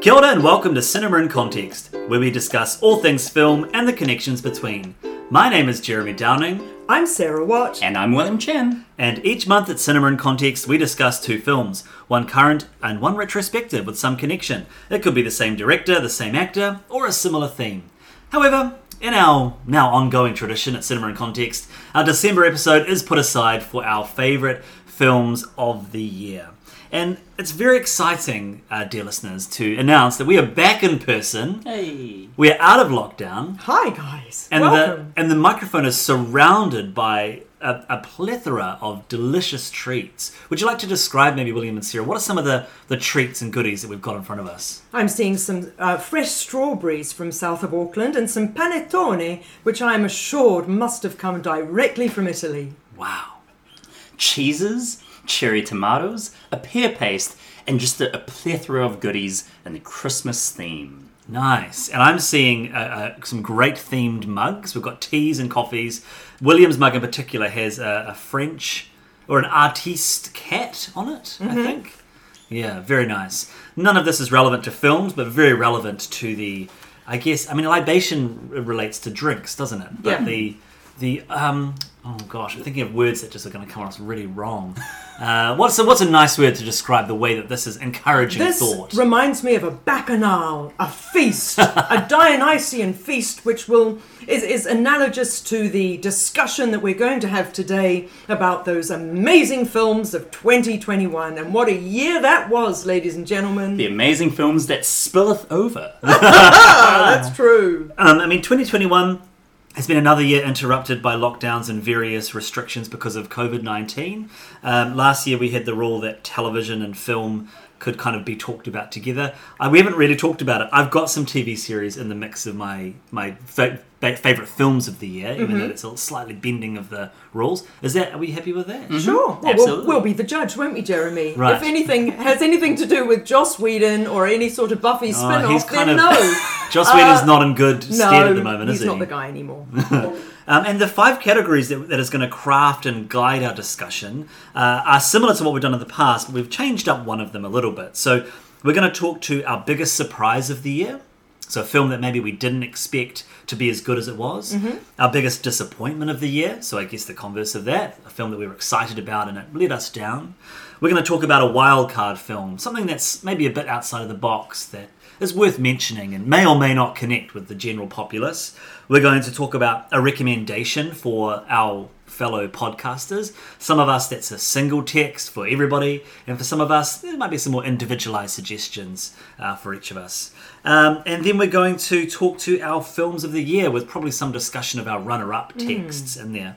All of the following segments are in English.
Kia ora and welcome to Cinema in Context, where we discuss all things film and the connections between. My name is Jeremy Downing, I'm Sarah Watt. And I'm William Chen. and each month at Cinema in Context we discuss two films, one current and one retrospective with some connection. It could be the same director, the same actor, or a similar theme. However, in our now ongoing tradition at Cinema in Context, our December episode is put aside for our favourite films of the year. And it's very exciting, uh, dear listeners, to announce that we are back in person. Hey. We are out of lockdown. Hi, guys. And Welcome. the and the microphone is surrounded by a, a plethora of delicious treats. Would you like to describe, maybe William and Sarah, what are some of the, the treats and goodies that we've got in front of us? I'm seeing some uh, fresh strawberries from south of Auckland and some panettone, which I am assured must have come directly from Italy. Wow. Cheeses, cherry tomatoes, a pear paste, and just a, a plethora of goodies in the Christmas theme. Nice. And I'm seeing uh, uh, some great themed mugs. We've got teas and coffees. William's mug in particular has a, a French or an artiste cat on it, I think. Yeah, very nice. None of this is relevant to films, but very relevant to the. I guess I mean libation relates to drinks, doesn't it? But Yeah. the the um oh gosh, I'm thinking of words that just are going to come across really wrong. Uh, what's a, what's a nice word to describe the way that this is encouraging This thought? reminds me of a bacchanal, a feast, a Dionysian feast, which will is, is analogous to the discussion that we're going to have today about those amazing films of 2021 and what a year that was, ladies and gentlemen. The amazing films that spilleth over. That's true. Um, I mean, 2021 has been another year interrupted by lockdowns and various restrictions because of COVID 19. Um, last year, we had the rule that television and film could kind of be talked about together. Uh, we haven't really talked about it. I've got some TV series in the mix of my my fa- favorite films of the year, even though it's a slightly bending of the rules. Is that? Are we happy with that? Sure. Well, we'll, we'll be the judge, won't we, Jeremy? Right. If anything has anything to do with Joss Whedon or any sort of Buffy Oh, spin-off, he's then kind of no. Joss Whedon's not in good no, stead at the moment, is he? He's not the guy anymore. Um, and the five categories that, that is going to craft and guide our discussion uh, are similar to what we've done in the past, but we've changed up one of them a little bit. So we're going to talk to our biggest surprise of the year. So a film that maybe we didn't expect to be as good as it was. Mm-hmm. Our biggest disappointment of the year. So I guess the converse of that, a film that we were excited about and it let us down. We're going to talk about a wild card film, something that's maybe a bit outside of the box that is worth mentioning and may or may not connect with the general populace. We're going to talk about a recommendation for our fellow podcasters. Some of us, that's a single text for everybody, and for some of us, there might be some more individualized suggestions uh, for each of us. Um, and then we're going to talk to our films of the year with probably some discussion of our runner up texts in there.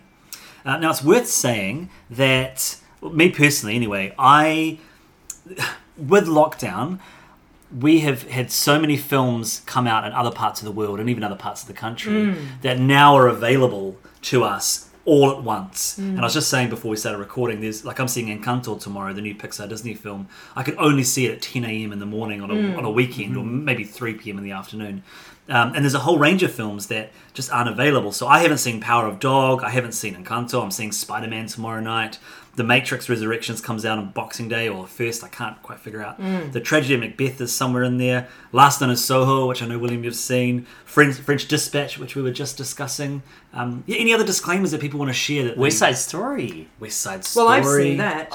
Uh, now, it's worth saying that, me personally anyway, I, with lockdown, we have had so many films come out in other parts of the world and even other parts of the country that now are available to us all at once. And I mm. was just saying before we started recording, there's like I'm seeing Encanto tomorrow, the new Pixar Disney film. I can only see it at 10 a.m. in the morning on a, mm. on a weekend or mm-hmm. maybe 3 p.m. in the afternoon. Um, and there's a whole range of films that just aren't available. So I haven't seen Power of Dog. I haven't seen Encanto. I'm seeing Spider Man tomorrow night. The Matrix Resurrections comes out on Boxing Day or first. I can't quite figure out. The Tragedy of Macbeth is somewhere in there. Last Night in Soho, which I know William you've seen. French, French Dispatch, which we were just discussing. Um, yeah, any other disclaimers that people want to share? That West Side Story. West Side Story. Well, I've seen that.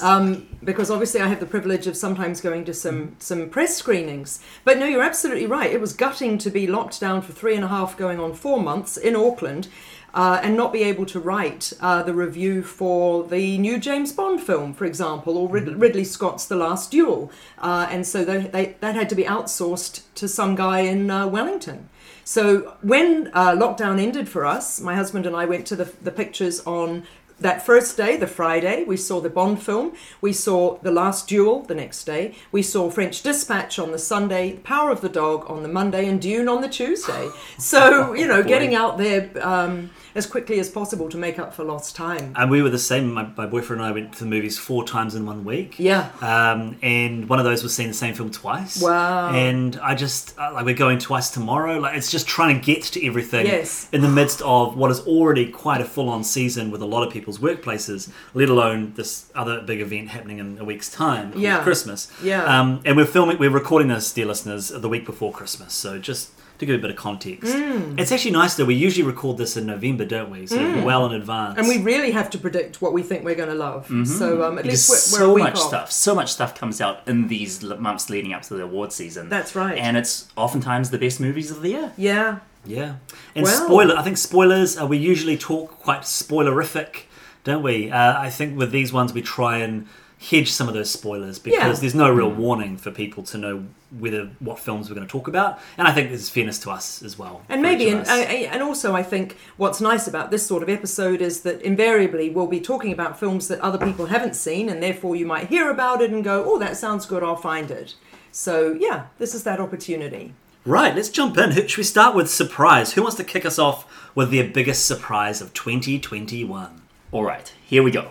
Um, because obviously I have the privilege of sometimes going to some, some press screenings. But no, you're absolutely right. It was gutting to be locked down for three and a half, going on four months in Auckland. Uh, and not be able to write uh, the review for the new James Bond film, for example, or Rid- Ridley Scott's The Last Duel. Uh, and so they, they, that had to be outsourced to some guy in uh, Wellington. So when uh, lockdown ended for us, my husband and I went to the, the pictures on that first day, the Friday, we saw the Bond film. We saw The Last Duel the next day. We saw French Dispatch on the Sunday, Power of the Dog on the Monday, and Dune on the Tuesday. So, you know, getting out there, um, as quickly as possible to make up for lost time. And we were the same. My, my boyfriend and I went to the movies four times in one week. Yeah. Um, and one of those was seeing the same film twice. Wow. And I just uh, like we're going twice tomorrow. Like it's just trying to get to everything. Yes. In the midst of what is already quite a full-on season with a lot of people's workplaces, let alone this other big event happening in a week's time. Yeah. Christmas. Yeah. Um, and we're filming. We're recording this, dear listeners, the week before Christmas. So just. To give a bit of context, Mm. it's actually nice that we usually record this in November, don't we? So well in advance. And we really have to predict what we think we're going to love. So um, at Because least we're, we're so much off. stuff, so much stuff comes out in these months leading up to the award season. That's right. And it's oftentimes the best movies of the year. Yeah. Yeah, and Well- spoiler. I think spoilers. Uh, we usually talk quite spoilerific, don't we? Uh, I think with these ones we try and hedge some of those spoilers because Yeah. there's no real warning for people to know whether what films we're going to talk about, and I think there's fairness to us as well. And maybe, and, uh, and also, I think what's nice about this sort of episode is that invariably we'll be talking about films that other people haven't seen, and therefore you might hear about it and go, "Oh, that sounds good. I'll find it." So yeah, this is that opportunity. right, let's jump in. Should we start with surprise? Who wants to kick us off with their biggest surprise of 2021? All right, here we go.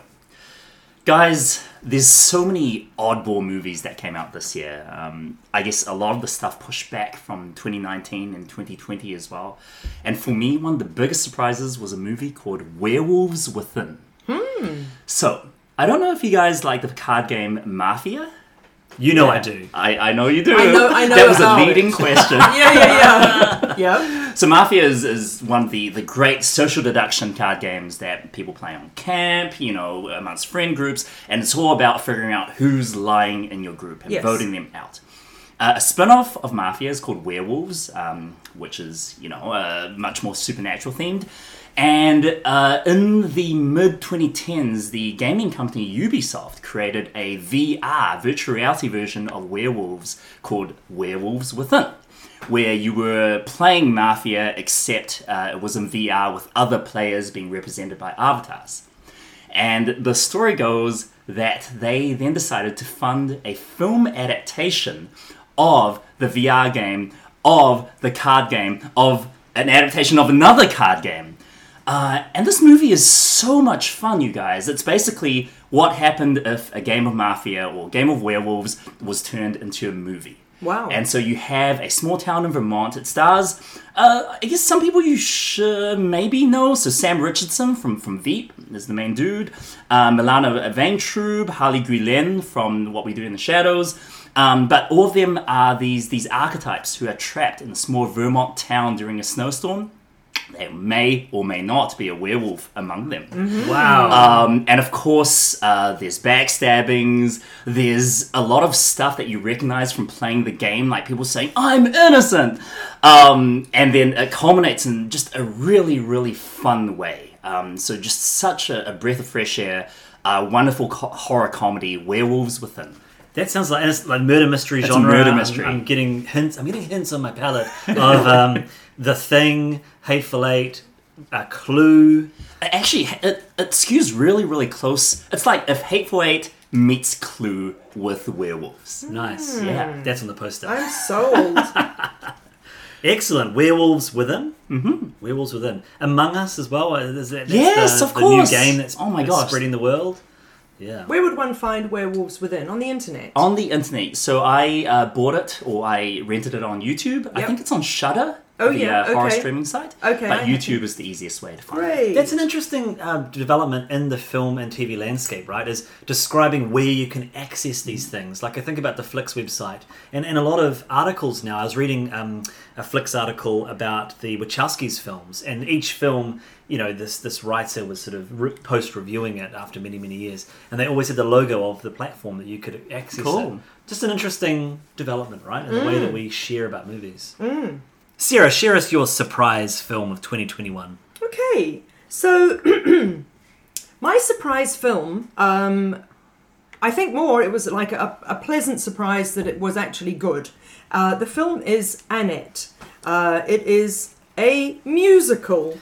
Guys, there's so many oddball movies that came out this year. Um, I guess a lot of the stuff pushed back from 2019 and 2020 as well. And for me, one of the biggest surprises was a movie called Werewolves Within. So, I don't know if you guys like the card game Mafia. You know I do. I, I know you do. I know- I know that was a about leading question. Yeah, yeah, yeah, yeah. So Mafia is, is one of the, the great social deduction card games that people play on camp, you know, amongst friend groups, and it's all about figuring out who's lying in your group and Yes. voting them out. Uh, a spin-off of Mafia is called Werewolves, um, which is, you know, uh, much more supernatural themed. And uh, in the mid 2010s, the gaming company Ubisoft created a VR, virtual reality version of Werewolves called Werewolves Within where you were playing Mafia, except uh, it was in VR with other players being represented by avatars. And the story goes that they then decided to fund a film adaptation of the VR game, of the card game, of an adaptation of another card game. Uh, and this movie is so much fun, you guys. It's basically what happened if a game of Mafia or game of Werewolves was turned into a movie. Wow. And so you have a small town in Vermont. It stars, uh, I guess some people you should maybe know. So Sam Richardson from, from Veep is the main dude. Uh, Milana Vaintrub, Harvey Guillen from What We Do in the Shadows. Um, but all of them are these, these archetypes who are trapped in a small Vermont town during a snowstorm. There may or may not be a werewolf among them. Wow. Um, and of course, uh, there's backstabbings. There's a lot of stuff that you recognize from playing the game, like people saying, I'm innocent. Um, and then it culminates in just a really, really fun way. Um, so, just such a, a breath of fresh air. Uh, wonderful co- horror comedy, Werewolves Within. That sounds like like murder mystery It's a genre. murder I'm- mystery. I'm, getting hints. I'm getting hints on my palette of um, the Thing, Hateful Eight, a Clue. Actually, it, it skews really, really close. It's like if Hateful Eight meets Clue with werewolves. Nice. Yeah. That's on the poster. I'm sold. Excellent. Werewolves Within. Mm-hmm. Werewolves Within. Among Us as well. Is that, that's Yes, the, of the course. new game that's Oh my that's gosh. spreading the world. Yeah. Where would one find Werewolves Within? On the internet. On the internet. So I uh, bought it or I rented it on YouTube. I Yep. think it's on Shudder. Oh, the, yeah, uh, horror okay. streaming site. Okay, But YouTube is the easiest way to find it. Great. That's an interesting uh, development in the film and TV landscape, right? Is describing where you can access these things. Like I think about the Flicks website, and, and a lot of articles now. I was reading um, a Flicks article about the Wachowskis films, and each film, you know, this this writer was sort of re- post reviewing it after many many years, and they always had the logo of the platform that you could access Cool. it. Just an interesting development, right? In the way that we share about movies. Sarah, share us your surprise film of 2021. Okay, so my surprise film, um, I think more it was like a, a pleasant surprise that it was actually good. Uh, the film is Annette. Uh, it is a musical.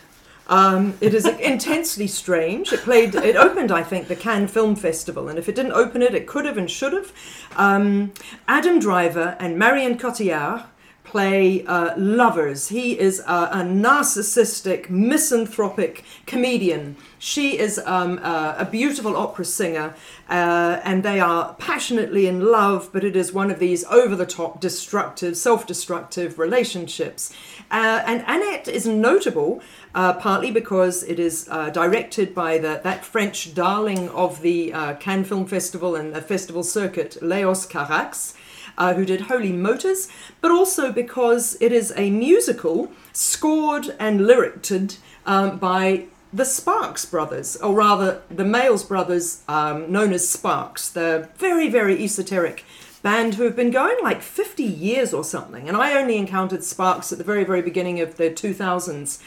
Um, it is intensely strange. It played. It opened, I think, the Cannes Film Festival, and if it didn't open it, it could have and should have. Um, Adam Driver and Marion Cotillard play uh, lovers. He is a, a narcissistic, misanthropic comedian. She is um, uh, a beautiful opera singer, uh, and they are passionately in love, but it is one of these over the top, destructive, self destructive relationships. Uh, and Annette is notable uh, partly because it is uh, directed by the, that French darling of the uh, Cannes Film Festival and the festival circuit, Leos Carax. Uh, who did Holy Motors, but also because it is a musical scored and lyriced um, by the Sparks brothers, or rather the Maels brothers, um, known as Sparks, the very, very esoteric band who have been going like 50 years or something. And I only encountered Sparks at the very, very beginning of the 2000s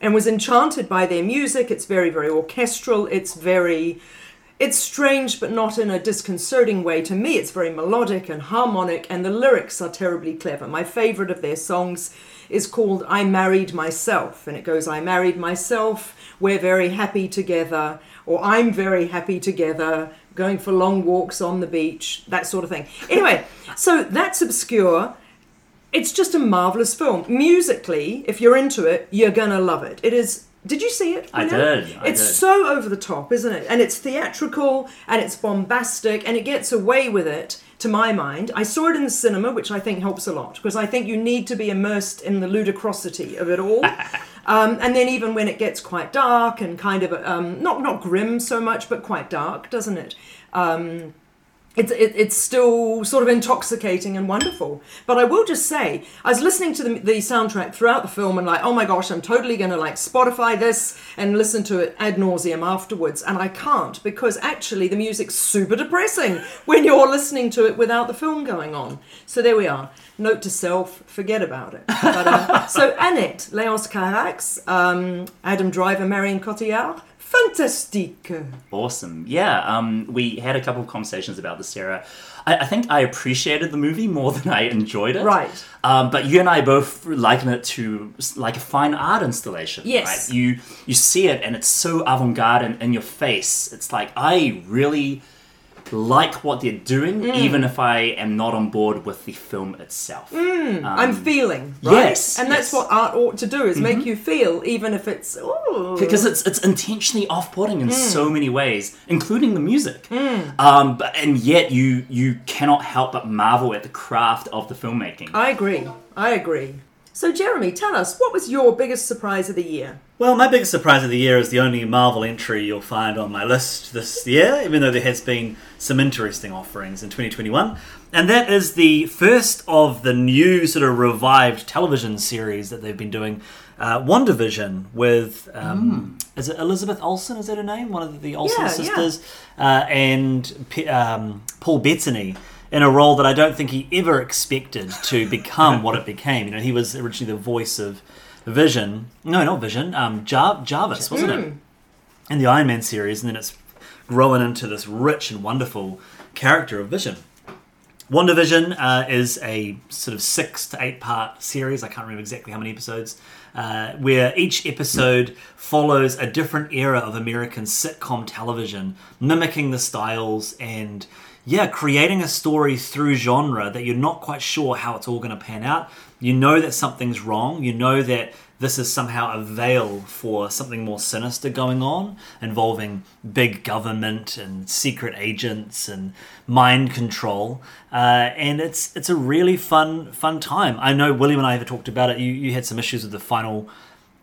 and was enchanted by their music. It's very, very orchestral. It's very, it's strange, but not in a disconcerting way. To me, it's very melodic and harmonic, and the lyrics are terribly clever. My favorite of their songs is called I Married Myself, and it goes, I married myself, we're very happy together, or I'm very happy together, going for long walks on the beach, that sort of thing. Anyway, so that's obscure. It's just a marvelous film. Musically, if you're into it, you're gonna love it. It is. Did you see it? I did, I it's did. so over the top, isn't it? And it's theatrical and it's bombastic and it gets away with it. To my mind, I saw it in the cinema, which I think helps a lot because I think you need to be immersed in the ludicrosity of it all. Um, and then even when it gets quite dark and kind of um, not not grim so much, but quite dark, doesn't it? Um, it's it, it's still sort of intoxicating and wonderful. But I will just say, I was listening to the, the soundtrack throughout the film and like, oh my gosh, I'm totally going to like Spotify this and listen to it ad nauseum afterwards, and I can't because actually the music's super depressing when you're listening to it without the film going on. So there we are. Note to self: forget about it. But, uh, so Annette, Leos Carax, um, Adam Driver, Marion Cotillard, fantastique. Awesome. Yeah, um, we had a couple of conversations about this, Sarah. I, I think I appreciated the movie more than I enjoyed it. Right. Um, but you and I both liken it to like a fine art installation. Yes. Right? You you see it and it's so avant-garde and in your face. It's like I really like what they're doing, Mm. even if I am not on board with the film itself. I'm feeling, right? yes, and that's yes. Mm-hmm. what art ought to do: is make you feel, even if it's ooh. because it's it's intentionally off-putting in Hmm. so many ways, including the music. Um, but and yet you you cannot help but marvel at the craft of the filmmaking. I agree. I agree. So, Jeremy, tell us what was your biggest surprise of the year? Well, my biggest surprise of the year is the only Marvel entry you'll find on my list this year, even though there has been some interesting offerings in 2021. And that is the first of the new sort of revived television series that they've been doing, uh, WandaVision, with, um, is it Elizabeth Olsen? Is that her name? One of the Olsen Yeah, yeah. sisters. Uh, and P- um, Paul Bettany in a role that I don't think he ever expected to become what it became. You know, he was originally the voice of Vision. No, not Vision. Um, Jar- Jarvis, wasn't it? In the Iron Man series, and then it's grown into this rich and wonderful character of Vision. WandaVision uh, is a sort of six to eight part series. I can't remember exactly how many episodes. Uh, where each episode follows a different era of American sitcom television, mimicking the styles and yeah, creating a story through genre that you're not quite sure how it's all going to pan out. You know that something's wrong. You know that this is somehow a veil for something more sinister going on, involving big government and secret agents and mind control. Uh, and it's it's a really fun fun time. I know William and I have talked about it. You you had some issues with the final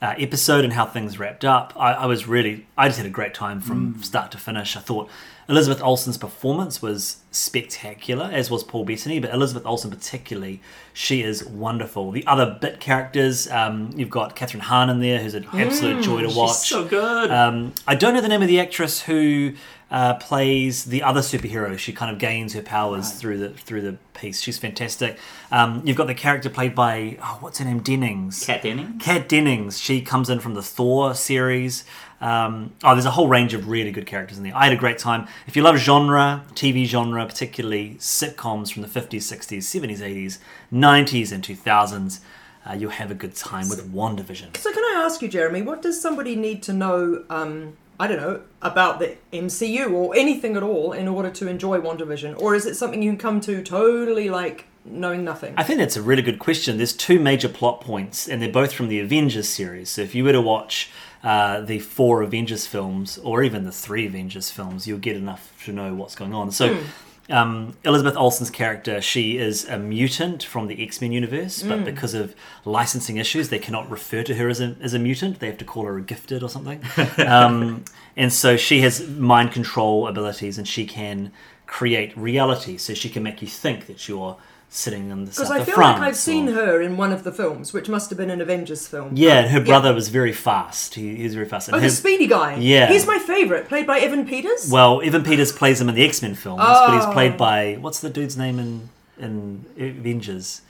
uh, episode and how things wrapped up. I, I was really I just had a great time from start to finish. I thought Elizabeth Olsen's performance was spectacular, as was Paul Bettany, but Elizabeth Olsen particularly, she is wonderful. The other bit characters, um, you've got Kathryn Hahn in there, who's an absolute joy to watch. so good. Um, I don't know the name of the actress who uh, plays the other superhero. She kind of gains her powers through the through the piece. She's fantastic. Um, you've got the character played by oh, what's her name, Dennings. Kat Dennings. Kat Dennings. She comes in from the Thor series. Um, oh, there's a whole range of really good characters in there. I had a great time. If you love genre, TV genre, particularly sitcoms from the 50s, 60s, 70s, 80s, 90s, and 2000s, uh, you'll have a good time with WandaVision. So, can I ask you, Jeremy, what does somebody need to know? Um, I don't know about the MCU or anything at all in order to enjoy WandaVision, or is it something you can come to totally like knowing nothing. I think that's a really good question. There's two major plot points, and they're both from the Avengers series. So if you were to watch uh, the four Avengers films, or even the three Avengers films, you'll get enough to know what's going on. So. Hmm. Um, Elizabeth Olsen's character, she is a mutant from the X Men universe, but because of licensing issues, they cannot refer to her as a, as a mutant. They have to call her a gifted or something. um, and so she has mind control abilities and she can create reality. So she can make you think that you're sitting in the Because south I feel France. like I've seen her in one of the films, which must have been an Avengers film. Yeah, and her Yeah. brother was very fast. He, he was very fast. And Oh, her- the speedy guy. Yeah. He's my favourite, played by Evan Peters. well, Evan Peters plays him in the X Men films, but he's Oh. played by what's the dude's name in in Avengers?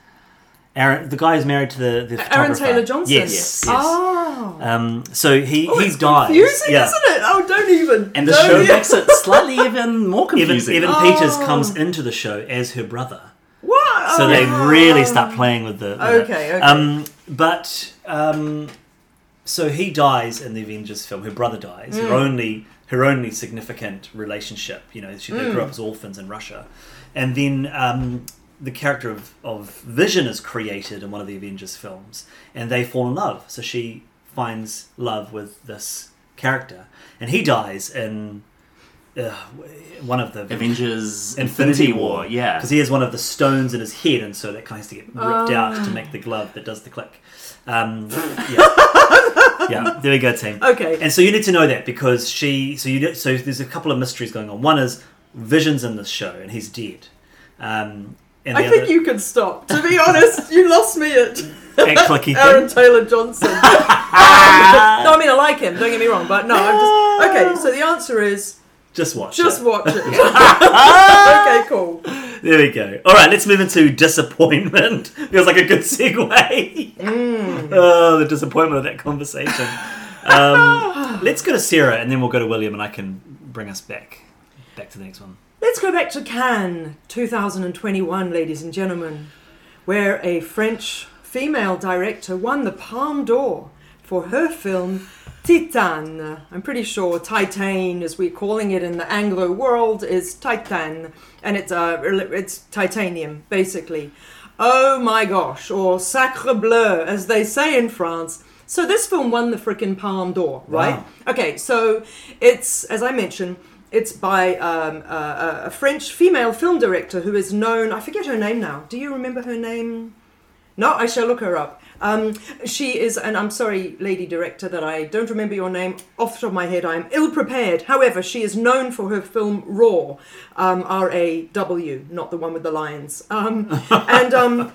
Aaron, the guy who's married to the, the Aaron. Taylor Johnson. Yes, yes. Oh. Um, so he Oh, he it's dies. confusing, yeah. isn't it? Oh, don't even. And the show even- makes it slightly even more Evan, confusing. Evan Oh. Peters comes into the show as her brother. So they Oh. really start playing with the. with. Okay, okay. Um, but um, so he dies in the Avengers film. Her brother dies. Mm. Her only her only significant relationship. You know, she they Mm. grew up as orphans in Russia, and then um, the character of, of Vision is created in one of the Avengers films, and they fall in love. So she finds love with this character, and he dies in. Uh, one of the Avengers Infinity War, yeah. because he has one of the stones in his head, and so that kind of has to get ripped out to make the glove that does the click. Um, yeah. yeah, there we go, team. Okay. And so you need to know that because she, so you, so there's a couple of mysteries going on. One is Vision's in this show and he's dead. Um, and the I think you can stop. To be honest, you lost me at at clicky Aaron thing. Taylor Johnson. No, I mean I like him. Don't get me wrong, but no, I'm just okay. So the answer is Just watch. just it. watch it. okay, cool. There we go. All right, let's move into disappointment. Feels like a good segue. Mm. oh, the disappointment of that conversation. Um, let's go to Sarah, and then we'll go to William, and I can bring us back back to the next one. Let's go back to Cannes 2021, ladies and gentlemen, where a French female director won the Palme d'Or for her film Titane. I'm pretty sure Titane, as we're calling it in the Anglo world, is Titan, and it's uh, it's titanium basically. Oh my gosh, or Sacre Bleu, as they say in France. So this film won the frickin' Palme d'Or, right? Wow. Okay, so it's as I mentioned, it's by um, a, a French female film director who is known. I forget her name now. Do you remember her name? No, I shall look her up. Um, she is, and I'm sorry, lady director, that I don't remember your name off the top of my head. I am ill prepared. However, she is known for her film Raw, um, R A W, not the one with the lions. Um, and um,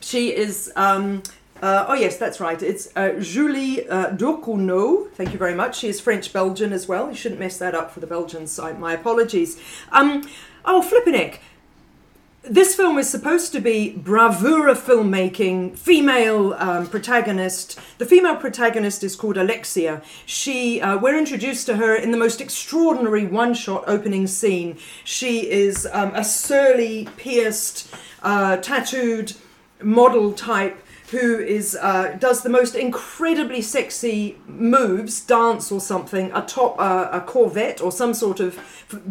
she is. Um, uh, oh yes, that's right. It's uh, Julie uh. Thank you very much. She is French Belgian as well. You shouldn't mess that up for the Belgians. I, my apologies. Um, oh, flippin' heck. This film is supposed to be bravura filmmaking, female um, protagonist. The female protagonist is called Alexia. She, uh, we're introduced to her in the most extraordinary one-shot opening scene. She is um, a surly, pierced, uh, tattooed model type who is uh, does the most incredibly sexy moves, dance or something, atop uh, a Corvette or some sort of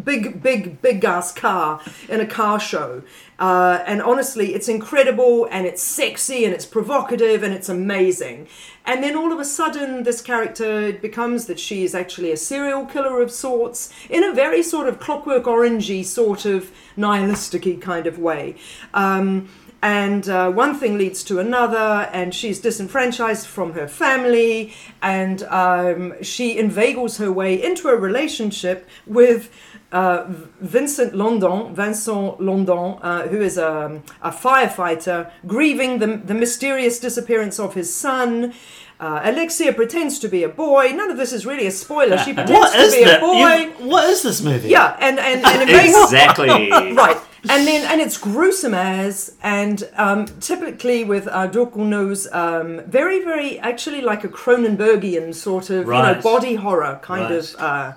big, big, big ass car in a car show. Uh, and honestly, it's incredible and it's sexy and it's provocative and it's amazing. And then all of a sudden, this character becomes that she is actually a serial killer of sorts in a very sort of clockwork orangey, sort of nihilistic kind of way. Um, and uh, one thing leads to another, and she's disenfranchised from her family, and um, she inveigles her way into a relationship with uh, Vincent Lindon, Vincent Lindon, uh, who is a, a firefighter, grieving the, the mysterious disappearance of his son. Uh, Alexia pretends to be a boy. None of this is really a spoiler. She pretends to be a boy. You- what is this movie? Yeah, and and, and Exactly. right and then and it's gruesome as and um, typically with uh, Ducournau's um, very very actually like a Cronenbergian sort of you know body horror kind Right. of uh,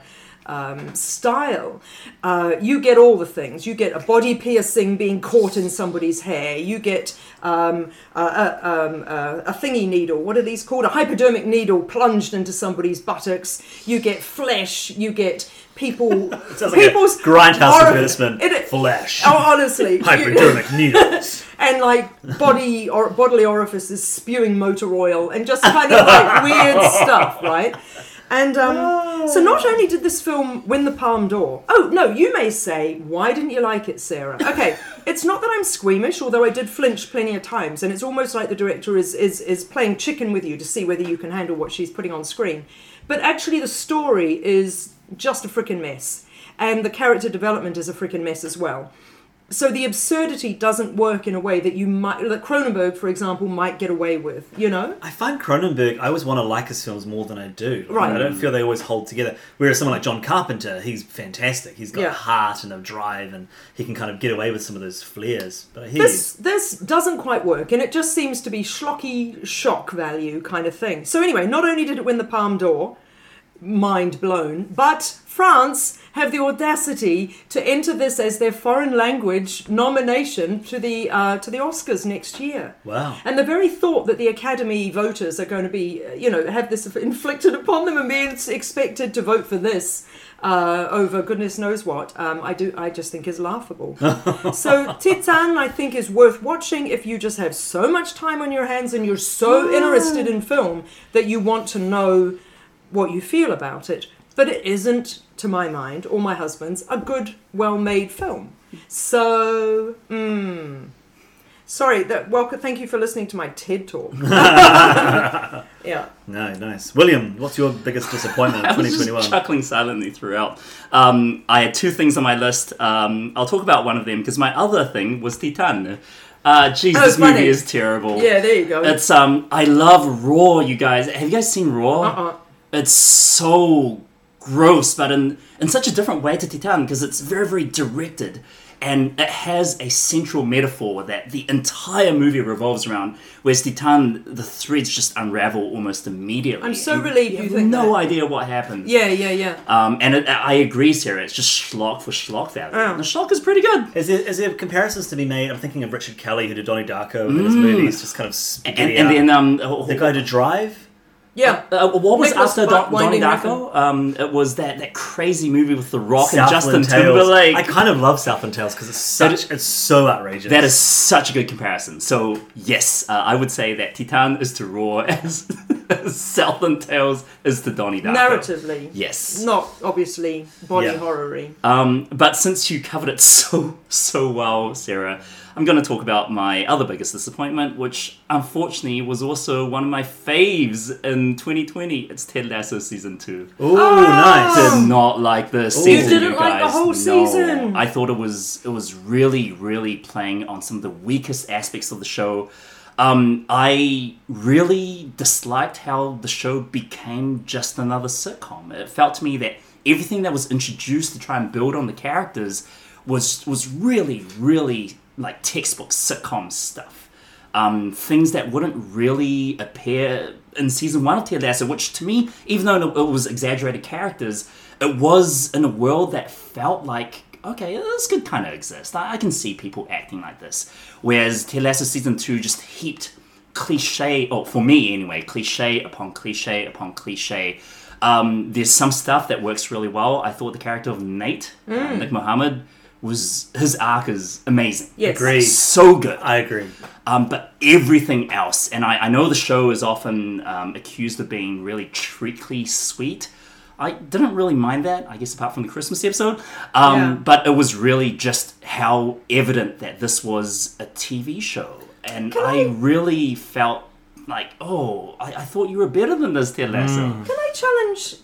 um, style, uh, you get all the things. You get a body piercing being caught in somebody's hair. You get um, a, a, um, a, a thingy needle. What are these called? A hypodermic needle plunged into somebody's buttocks. You get flesh. You get people. Sounds like people's a grindhouse orif- advertisement. It- Flash. Oh, honestly, Hypodermic needles. and like body or bodily orifices spewing motor oil and just kind of like weird stuff, right? And um, so not only did this film win the Palme d'Or. Oh no, you may say, why didn't you like it, Sarah? Okay, it's not that I'm squeamish, although I did flinch plenty of times, and it's almost like the director is is is playing chicken with you to see whether you can handle what she's putting on screen. But actually, the story is just a freaking mess, and the character development is a freaking mess as well so the absurdity doesn't work in a way that you might that Cronenberg, for example, might get away with. You know, I find Cronenberg, I always want to like his films more than I do. Right. I don't feel they always hold together. Whereas someone like John Carpenter, he's fantastic. He's got Yeah. a heart and a drive, and he can kind of get away with some of those flares. But this this doesn't quite work, and it just seems to be schlocky shock value kind of thing. So anyway, not only did it win the Palme d'Or, mind blown, but France have the audacity to enter this as their foreign language nomination to the uh, to the Oscars next year. Wow. And the very thought that the Academy voters are going to be, uh, you know, have this inflicted upon them and being expected to vote for this uh, over goodness knows what, um, I do, I just think is laughable. so Titan, I think, is worth watching if you just have so much time on your hands and you're so interested in film that you want to know what you feel about it. But it isn't, to my mind, or my husband's, a good, well-made film. So, mm, sorry. That welcome. Thank you for listening to my TED talk. yeah. No, nice. William, what's your biggest disappointment in I was 2021? chuckling silently throughout. Um, I had two things on my list. Um, I'll talk about one of them because my other thing was Titan. Uh, jeez, Oh, this funny. movie is terrible. Yeah. There you go. It's um, I love Raw. You guys, have you guys seen Raw? uh-uh. It's so gross, but in in such a different way to Titan because it's very very directed. And it has a central metaphor that the entire movie revolves around. Whereas Titan, the threads just unravel almost immediately. I'm so relieved you have think no that. idea what happened. Yeah. Yeah. Yeah. Um, and it, I agree, Sarah. It's just schlock for schlock value. Oh. The schlock is pretty good. Is there, is there comparisons to be made? I'm thinking of Richard Kelly, who did Donnie Darko, and his movies just kind of Mm. And, spaghetti and then um, the guy to Drive. Yeah. Uh, what was Nicholas after Spark Don, Donnie Winding Darko? Um, it was that, that crazy movie with The Rock and Justin Tales. Timberlake. I kind of love Southland Tales because it's That such it's so outrageous. that is such a good comparison. So yes, uh, I would say that Titan is to Raw as, as Southland Tales is to Donnie Darko. Narratively. Yes. Not obviously body Yeah. horror-y. Um, but since you covered it so so well, Sarah, I'm going to talk about my other biggest disappointment, which unfortunately was also one of my faves in 2020. It's Ted Lasso season two. Ooh, Ah! nice. did not like the season. You didn't you like the guys. whole No. season? I thought it was it was really really playing on some of the weakest aspects of the show. Um, I really disliked how the show became just another sitcom. It felt to me that everything that was introduced to try and build on the characters was was really really like textbook sitcom stuff um, things that wouldn't really appear in season one of Ted Lasso, which to me, even though it was exaggerated characters, it was in a world that felt like, okay, this could kind of exist. I, I can see people acting like this. Whereas Ted Lasso season two just heaped cliche, or for me anyway, cliche upon cliche upon cliche. Um, there's some stuff that works really well. I thought the character of Nate, uh, Nick Mohammed, was his arc is amazing. Yes. Agreed. So good. I agree. Um, but everything else, and I, I know the show is often um, accused of being really treacly sweet. I didn't really mind that, I guess, apart from the Christmas episode. Um, Yeah. But it was really just how evident that this was a TV show. And I, really felt like, oh, I, I thought you were better than this, Ted Lasso. Can I challenge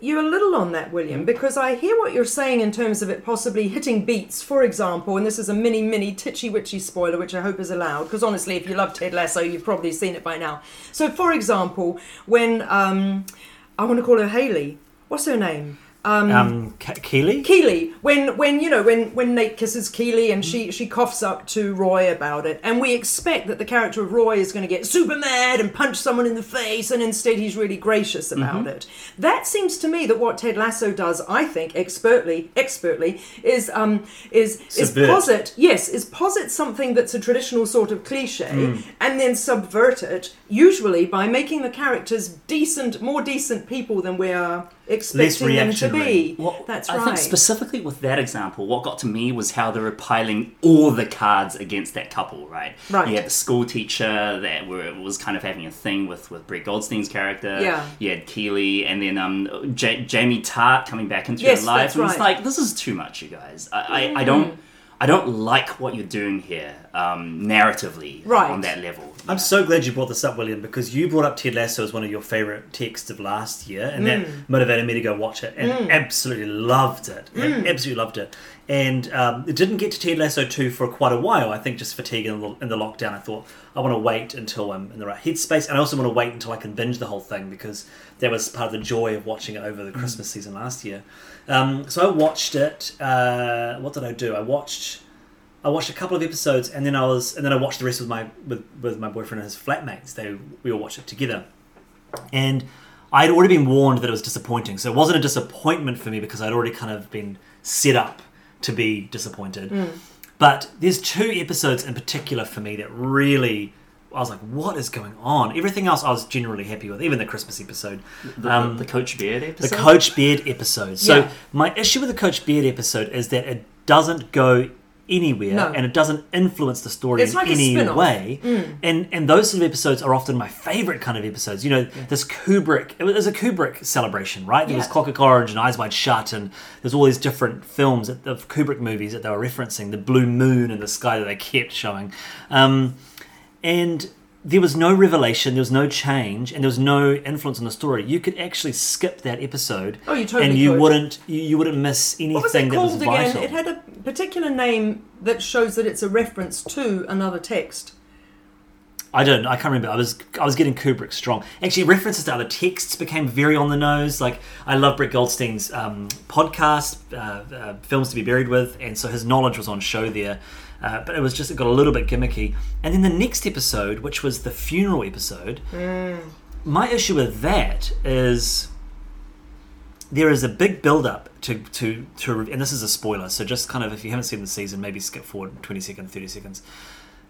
you a little on that, William? Because I hear what you're saying in terms of it possibly hitting beats, for example, and this is a mini, mini titchy witchy spoiler, which I hope is allowed. Because honestly, if you love Ted Lasso, you've probably seen it by now. So, for example, when um, I want to call her Haley, what's her name? Um, Ke- Keeley? Keely, when when you know when when Nate kisses Keeley and she she coughs up to Roy about it, and we expect that the character of Roy is going to get super mad and punch someone in the face, and instead he's really gracious about it. That seems to me that what Ted Lasso does, I think, expertly expertly, is um is is posit yes is posit something that's a traditional sort of cliche, and then subvert it, usually by making the characters decent, more decent people than we are expecting them to reactionary. be. Well, That's I think specifically with that example, what got to me was how they were piling all the cards against that couple, right? Right. You had the school teacher that were, was kind of having a thing with, with Brett Goldstein's character. Yeah. You had Keeley, and then um, J- Jamie Tartt coming back into Yes, her life. that's and it's like, this is too much, you guys. I, I, I don't. I don't like what you're doing here, um, narratively, Right. on that level. I'm so glad you brought this up, William, because you brought up Ted Lasso as one of your favorite texts of last year, and that motivated me to go watch it, and absolutely loved it. And Absolutely loved it. And um, it didn't get to Ted Lasso 2 for quite a while. I think just fatigue in the, in the lockdown. I thought, I want to wait until I'm in the right headspace, and I also want to wait until I can binge the whole thing, because that was part of the joy of watching it over the Christmas season last year. Um, so I watched it. Uh, what did I do? I watched. I watched a couple of episodes, and then I was, and then I watched the rest with my with, with my boyfriend and his flatmates. They we all watched it together, and I had already been warned that it was disappointing. So it wasn't a disappointment for me because I'd already kind of been set up to be disappointed. But there's two episodes in particular for me that really. I was like, "What is going on?" Everything else I was generally happy with, even the Christmas episode. The, Um, the Coach Beard episode? the? Coach Beard episode. So Yeah. my issue with the Coach Beard episode is that it doesn't go anywhere No. and it doesn't influence the story It's in like any spin-off. Mm. way. And and those sort of episodes are often my favorite kind of episodes. You know, this Kubrick. It was a Kubrick celebration, right? There was Clockwork Orange and Eyes Wide Shut, and there's all these different films that- of Kubrick movies that they were referencing. The blue moon and the sky that they kept showing. Um, and there was no revelation, there was no change, and there was no influence on the story. You could actually skip that episode, Oh, you totally and you could. wouldn't you, you wouldn't miss anything What was it that was called again? vital. It had a particular name that shows that it's a reference to another text. I don't. I can't remember. I was I was getting Kubrick strong. Actually, references to other texts became very on the nose. Like I love Brett Goldstein's um, podcast, uh, uh, films to be buried with, and so his knowledge was on show there. Uh, but it was just it got a little bit gimmicky. And then the next episode, which was the funeral episode, my issue with that is there is a big build up to, to, to and this is a spoiler so just kind of if you haven't seen the season maybe skip forward 20 seconds 30 seconds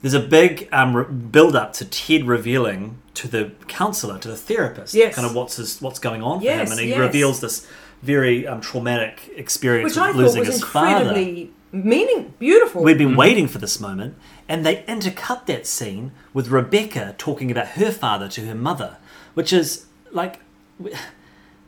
there's a big um, re- build up to Ted revealing to the counselor to the therapist Yes. kind of what's his, what's going on Yes, for him and he yes. reveals this very um, traumatic experience Which of I thought losing was his father incredibly meaning beautiful. We'd been waiting for this moment, and they intercut that scene with Rebecca talking about her father to her mother, which is like we,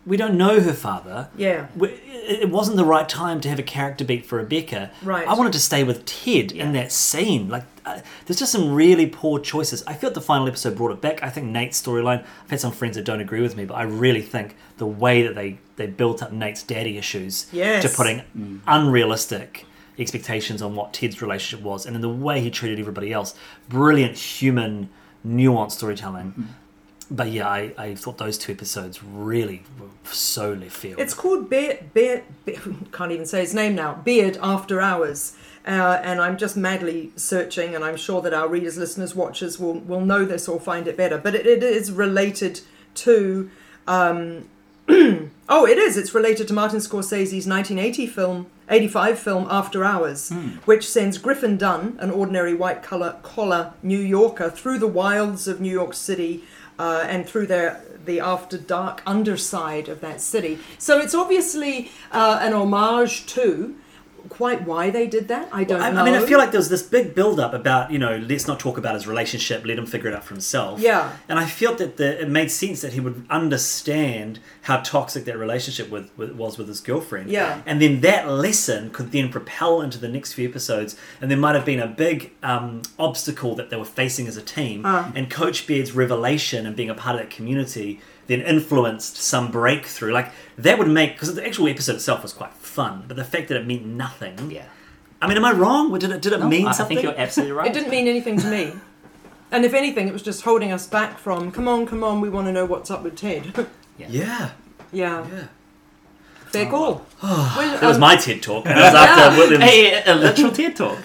we don't know her father. Yeah. We, it it wasn't the right time to have a character beat for Rebecca. Right. I wanted to stay with Ted in that scene. Like, uh, there's just some really poor choices. I felt the final episode brought it back. I think Nate's storyline. I've had some friends that don't agree with me, but I really think the way that they they built up Nate's daddy issues Yes. to putting unrealistic expectations on what Ted's relationship was, and in the way he treated everybody else. Brilliant human, nuanced storytelling. But yeah, I, I thought those two episodes really were so left field. It's called Beard, Beard, Beard, can't even say his name now, Beard After Hours. Uh, and I'm just madly searching, and I'm sure that our readers, listeners, watchers will, will know this or find it better. But it, it is related to. Um, oh, it is. It's related to Martin Scorsese's 1980 film, 85 film After Hours, which sends Griffin Dunne, an ordinary white collar, collar New Yorker, through the wilds of New York City uh, and through their the after dark underside of that city. So it's obviously uh, an homage to. Quite why they did that, I don't I, know. I mean, I feel like there was this big build up about, you know, let's not talk about his relationship, let him figure it out for himself. Yeah. And I felt that the, it made sense that he would understand how toxic that relationship with, with was with his girlfriend. Yeah. And then that lesson could then propel into the next few episodes, and there might have been a big um, obstacle that they were facing as a team. Uh. And Coach Beard's revelation and being a part of that community then influenced some breakthrough. Like that would make because the actual episode itself was quite fun, but the fact that it meant nothing. Yeah. I mean, am I wrong? Did it did it No, mean I, I think you're absolutely right. It didn't mean anything to me. And if anything, it was just holding us back from, come on, come on, we want to know what's up with Ted. Yeah, yeah. yeah. Fair call. Well, That was um, my TED talk. And it was after Yeah. Williams. Hey, a literal TED talk.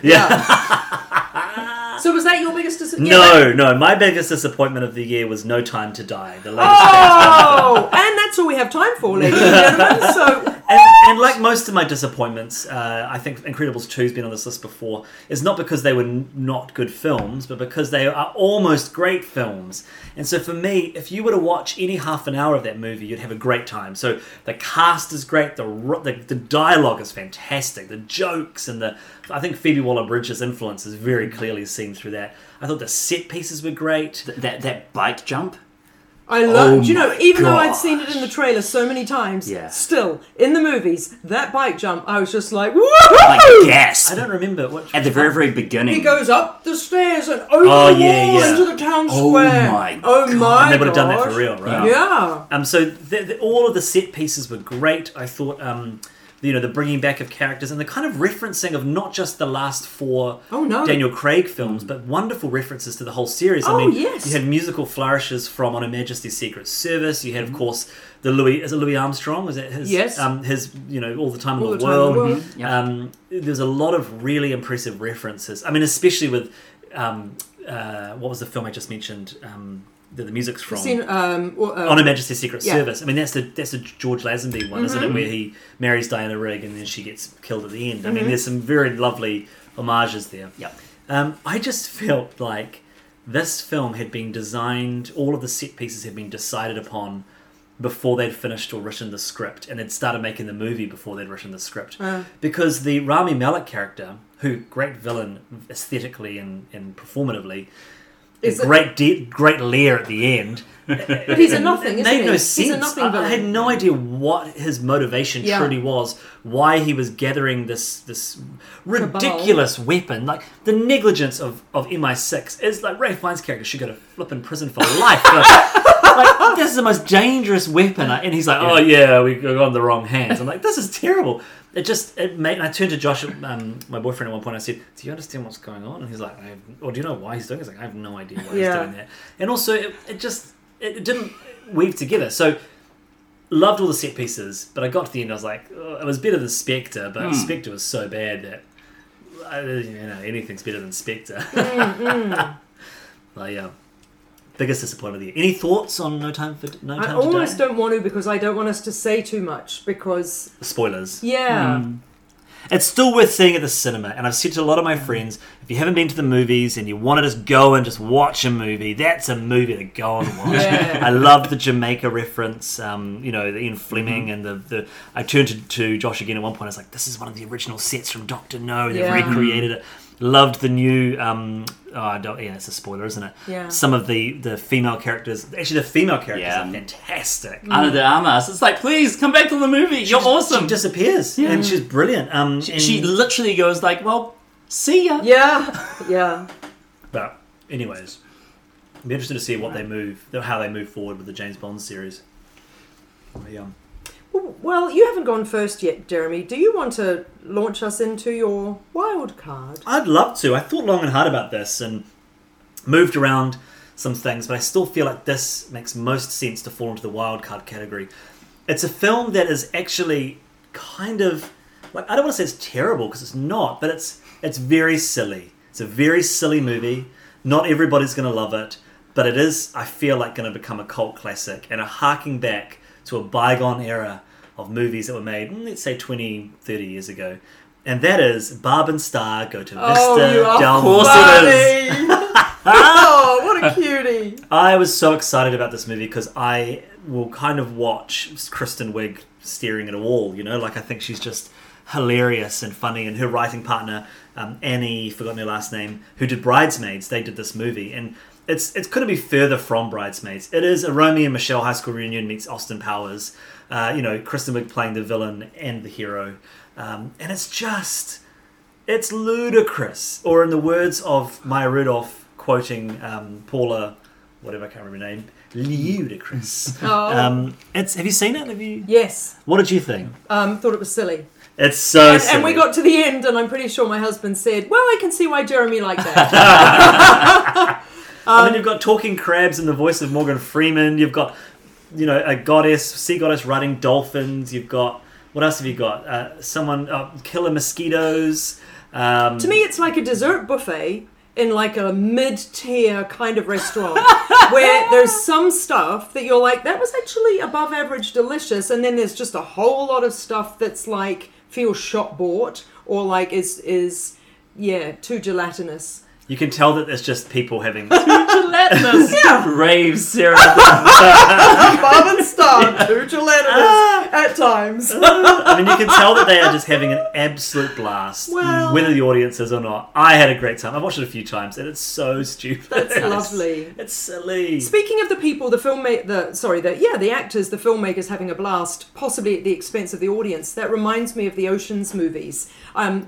So was that your biggest disappointment? No, no. My biggest disappointment of the year was No Time to Die, the latest. Oh, and that's all we have time for, ladies and gentlemen. So, and, and like most of my disappointments, uh, I think Incredibles 2's been on this list before, is not because they were n- not good films, but because they are almost great films. And so for me, if you were to watch any half an hour of that movie, you'd have a great time. So the cast is great, the the, the dialogue is fantastic, the jokes and the I think Phoebe Waller-Bridge's influence is very clearly seen through that. I thought the set pieces were great. Th- That that bike jump. I love. Oh do you know, my even though I'd seen it in the trailer so many times, Yeah. still in the movies, that bike jump, I was just like, woo! Like gas. I don't remember what At the very very beginning. He goes up the stairs and over Oh, the yeah, wall yeah. into the town Oh square. my Oh God. my! And they would have done that for real, right? Yeah. Um, so the, the, all of the set pieces were great. I thought, um, you know, the bringing back of characters and the kind of referencing of not just the last four Oh, no. Daniel Craig films, but wonderful references to the whole series. I Oh, mean, yes. you had musical flourishes from On Her Majesty's Secret Service. You had, Mm-hmm. of course, the Louis. Is it Louis Armstrong? Was it his? Yes. Um, his, you know, all the time All in the the Time in the world. World. Mhm. Yeah. Um, there's a lot of really impressive references. I mean, especially with um, uh, what was the film I just mentioned? Um, that the music's from. Seen, um, or, uh, On Her Majesty's Secret Yeah. Service. I mean, that's the that's the George Lazenby one, isn't Mm-hmm. it? Where he marries Diana Rigg and then she gets killed at the end. I mean, Mm-hmm. there's some very lovely homages there. Yep. Um, I just felt like this film had been designed, all of the set pieces had been decided upon before they'd finished or written the script, and they'd started making the movie before they'd written the script. Uh. Because the Rami Malek character, who great villain aesthetically and, and performatively, Is it- great de- great lair at the end. But he's a nothing, It isn't made he? no He's a nothing I, I villain. had no idea what his motivation Yeah. truly was. Why he was gathering this this ridiculous weapon. Like the negligence of, of MI6 is like Ralph Fiennes' character should go to flipping prison for life. like, like, this is the most dangerous weapon, and he's like, "Oh yeah, we got on the wrong hands." I'm like, "This is terrible." It just it made. And I turned to Josh, um, my boyfriend, at one point. I said, "Do you understand what's going on?" And he's like, I have, "Or do you know why he's doing?" it? He's like, "I have no idea why Yeah. he's doing that." And also, it, it just it, it didn't weave together. So loved all the set pieces, but I got to the end. I was like, oh, it was better than Spectre, but Hmm. Spectre was so bad that uh, you know anything's better than Spectre. Mm, like, yeah, biggest disappointment of the year. Any thoughts on No Time for No Time I Time almost to Die? don't want to because I don't want us to say too much because Spoilers. yeah, It's still worth seeing at the cinema, and I've said to a lot of my friends, if you haven't been to the movies and you want to just go and just watch a movie, that's a movie to go and watch. Yeah. I love the Jamaica reference, um, you know, the Ian Fleming and the, the. I turned to, to Josh again at one point. I was like, "This is one of the original sets from Doctor No. They've Yeah. recreated it." Loved the new. Um, oh, I don't. Yeah, it's a spoiler, isn't it? Yeah. Some of the the female characters. Actually, the female characters Yeah. are fantastic. Ana de Armas. It's like, please come back to the movie. You're awesome. She disappears, and she's brilliant. Um, She, and- she literally goes like, well, see ya. yeah, yeah. But, anyways, I'm interested to see what they move, how they move forward with the James Bond series. Yeah. Well, you haven't gone first yet, Jeremy. Do you want to launch us into your wild card? I'd love to. I thought long and hard about this and moved around some things, but I still feel like this makes most sense to fall into the wild card category. It's a film that is actually kind of like I don't want to say it's terrible because it's not, but it's it's very silly. It's a very silly movie. Not everybody's going to love it, but it is I feel like going to become a cult classic and a harking back to a bygone era of movies that were made, mm, let's say 20, 30 years ago. And that is Barb and Star go to Vista oh, are Del course Mar. it funny. oh, what a cutie! I was so excited about this movie because I will kind of watch Kristen Wiig staring at a wall, you know, like I think she's just hilarious and funny. And her writing partner, um, Annie, forgotten her last name, who did Bridesmaids, they did this movie. And it's it's couldn't be further from Bridesmaids. It is a Romy and Michele high school reunion meets Austin Powers. Uh, you know, Kristen Wiig playing the villain and the hero. Um, and it's just it's ludicrous. Or in the words of Maya Rudolph, quoting um, Paula, whatever I can't remember her name, ludicrous. Oh. Um, it's have you seen it? Have you? Yes, What did you think? um, thought it was silly. It's so And, silly. and we got to the end, and I'm pretty sure my husband said, "Well, I can see why Jeremy liked that." I mean, you've got talking crabs in the voice of Morgan Freeman. You've got, you know, a goddess, sea goddess riding dolphins. You've got What else have you got? Uh, someone uh, killer mosquitoes. Um, To me, it's like a dessert buffet in like a mid-tier kind of restaurant where there's some stuff that you're like, that was actually above average delicious, and then there's just a whole lot of stuff that's like feels shop bought or like is is yeah too gelatinous. You can tell that there's just people having. Gelatinous. Yeah. Rave Sarah. Above and starved, too gelatinous at times. I mean, you can tell that they are just having an absolute blast, Well- whether the audience is or not. I had a great time. I've watched it a few times, and it's so stupid. That's lovely. It's silly. Speaking of the people, the filmmaker, the sorry, the yeah, the actors, the filmmakers having a blast, possibly at the expense of the audience. That reminds me of the Ocean's movies, um,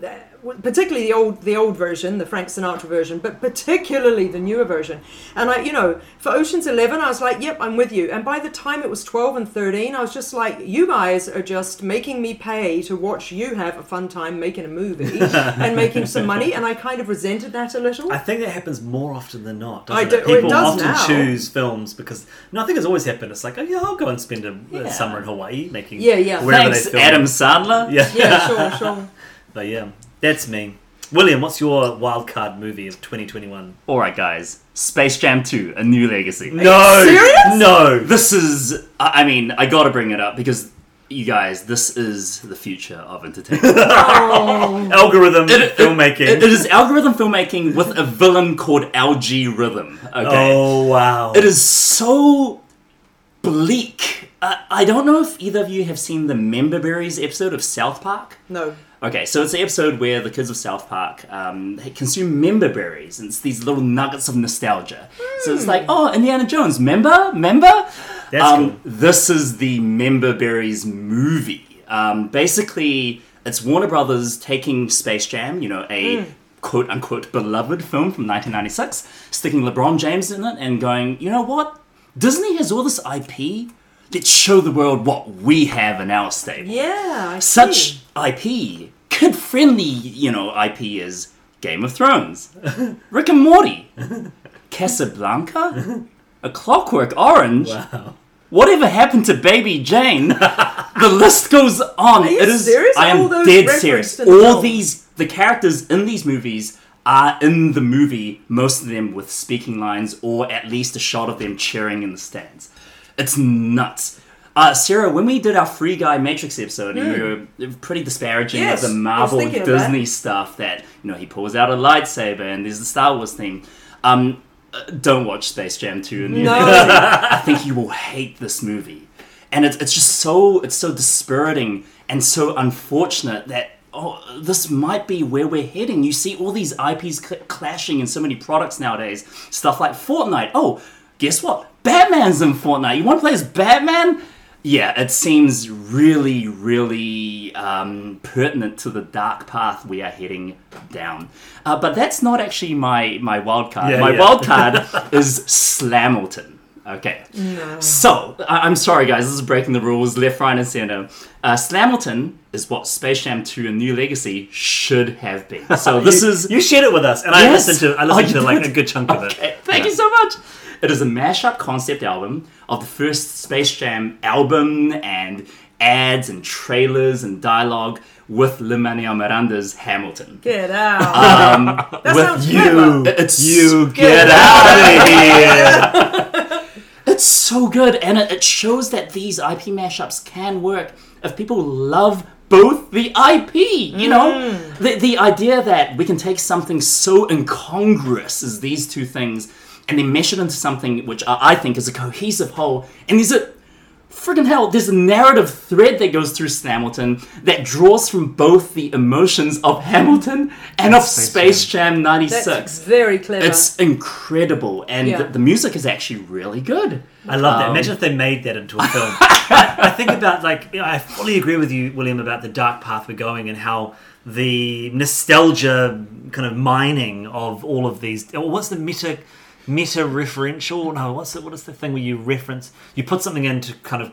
particularly the old the old version, the Frank Sinatra version, but particularly the newer version. And I, you know, for Ocean's Eleven, I was like, yep, I'm with you. And by the time it was twelve and thirteen, I was just like, you guys are just making me pay to watch you have a fun time making a movie and making some money, and I kind of resented that a little. I think that happens more often than not. I do- it? it People does often now. choose films because no, I think it's always happened. It's like, oh yeah, I'll go and spend a, a Yeah. summer in Hawaii making Yeah, yeah. wherever Thanks, they film. Adam Sandler. Yeah, yeah, sure, sure. but yeah, that's me. William, what's your wild card movie of 2021? All right, guys. Space Jam 2: A New Legacy. No, serious? no. This is. I I mean, I got to bring it up because you guys, this is the future of entertainment. Oh. Algorithm It- filmmaking. It- it is algorithm filmmaking with a villain called Al-G Rhythm. Okay. Oh wow! It is so bleak. Uh, I don't know if either of you have seen the Member Berries episode of South Park. No. Okay, so it's the episode where the kids of South Park um, consume member berries, and it's these little nuggets of nostalgia. So it's like, oh, Indiana Jones, member, member. That's um, cool. This is the Member Berries movie. Um, basically, it's Warner Brothers taking Space Jam, you know, a quote unquote beloved film from 1996, sticking LeBron James in it, and going, you know what? Disney has all this IP. Let's show the world what we have in our stable Yeah, I such see. IP, kid friendly, you know, IP is Game of Thrones, Rick and Morty, Casablanca, A Clockwork Orange. wow. Whatever happened to Baby Jane? the list goes on. Are you it is. serious? I All am those dead serious. All film? these the characters in these movies are in the movie. Most of them with speaking lines or at least a shot of them cheering in the stands. It's nuts. Uh, Sarah, when we did our Free Guy Matrix episode, and we were pretty disparaging Hmm. Yes, of the Marvel of that. Disney stuff that you know he pulls out a lightsaber and there's the Star Wars theme. Um, uh, don't watch Space Jam 2 and No. I think you will hate this movie. And it's, it's just so it's so dispiriting and so unfortunate that oh this might be where we're heading. You see all these IPs cl- clashing in so many products nowadays. Stuff like Fortnite. Oh, guess what? Batman's in Fortnite. You want to play as Batman? Yeah, it seems really, really um, pertinent to the dark path we are heading down. Uh, but that's not actually my my wild card. Yeah, my yeah. wild card is Slamilton. Okay. No. So, I- I'm sorry, guys, this is breaking the rules left, right, and center. Uh, Slamilton is what Space Jam 2 A New Legacy should have been. So, this you, is. you shared it with us, and I listened to I Oh, listened you to like did? a good chunk of it. Thank Yeah. you so much. It is a mashup concept album of the first Space Jam album and ads and trailers and dialogue with Lin Manuel Miranda's Hamilton. Get out. Um, that with sounds you. clever. It's You get get out of here. it's so good, and it, it shows that these IP mashups can work if people love both the IP. You know, the the idea that we can take something so incongruous as these two things and then mesh it into something which I I think is a cohesive whole, and there's a friggin' hell, there's a narrative thread that goes through Hamilton that draws from both the emotions of Hamilton and of Space Space Jam That's 96. very clever. It's incredible, and Yeah. the, the music is actually really good. I love that. Um, Imagine if they made that into a film. I, I think about like you know, I fully agree with you, William, about the dark path we're going and how the nostalgia kind of mining of all of these. What's the meta meta referential? No, what's the what is the thing where you reference? You put something into kind of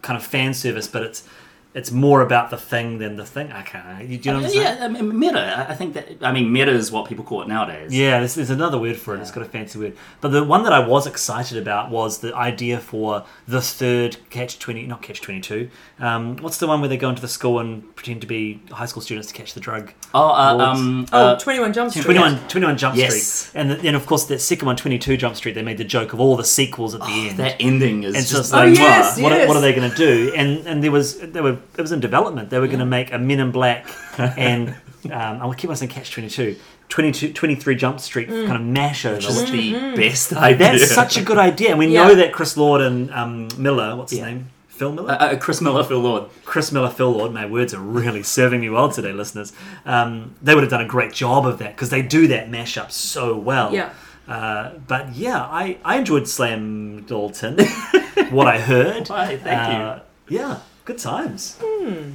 kind of fan service, but it's it's more about the thing than the thing. I can't. You, do you know what I'm saying? yeah, I mean, meta. I- I think that. I mean, meta is what people call it nowadays. Yeah, there's, there's another word for it. It's got a fancy word. But the one that I was excited about was the idea for the third Catch 20, not Catch 22. Um, what's the one where they go into the school and pretend to be high school students to catch the drug? Oh, uh, Lords. um, Oh, uh, 21 Jump Street. 21, 21 Jump Yes. Street. And then, of course, that second one, 22 Jump Street, they made the joke of all the sequels at the end. that ending is And so just like, Oh, yes, what, yes. what are they going to do? And and there was they were it was in development. They were going to make a Men in Black and um, I'll keep on saying Catch 22, 22 23 Jump Street Mm. kind of mash over. which is the best idea. That's such a good idea, and we Yeah. know that Chris Lord and um, Miller, what's his Yeah. name? Phil Miller. Uh, uh, Chris Miller, Phil Lord. Chris Miller, Phil Lord. My words are really serving me well today, listeners. Um, they would have done a great job of that because they do that mashup so well. Yeah. Uh, but yeah, I, I enjoyed Slamilton. what I heard. Why, thank you. Uh, Yeah, good times. Hmm.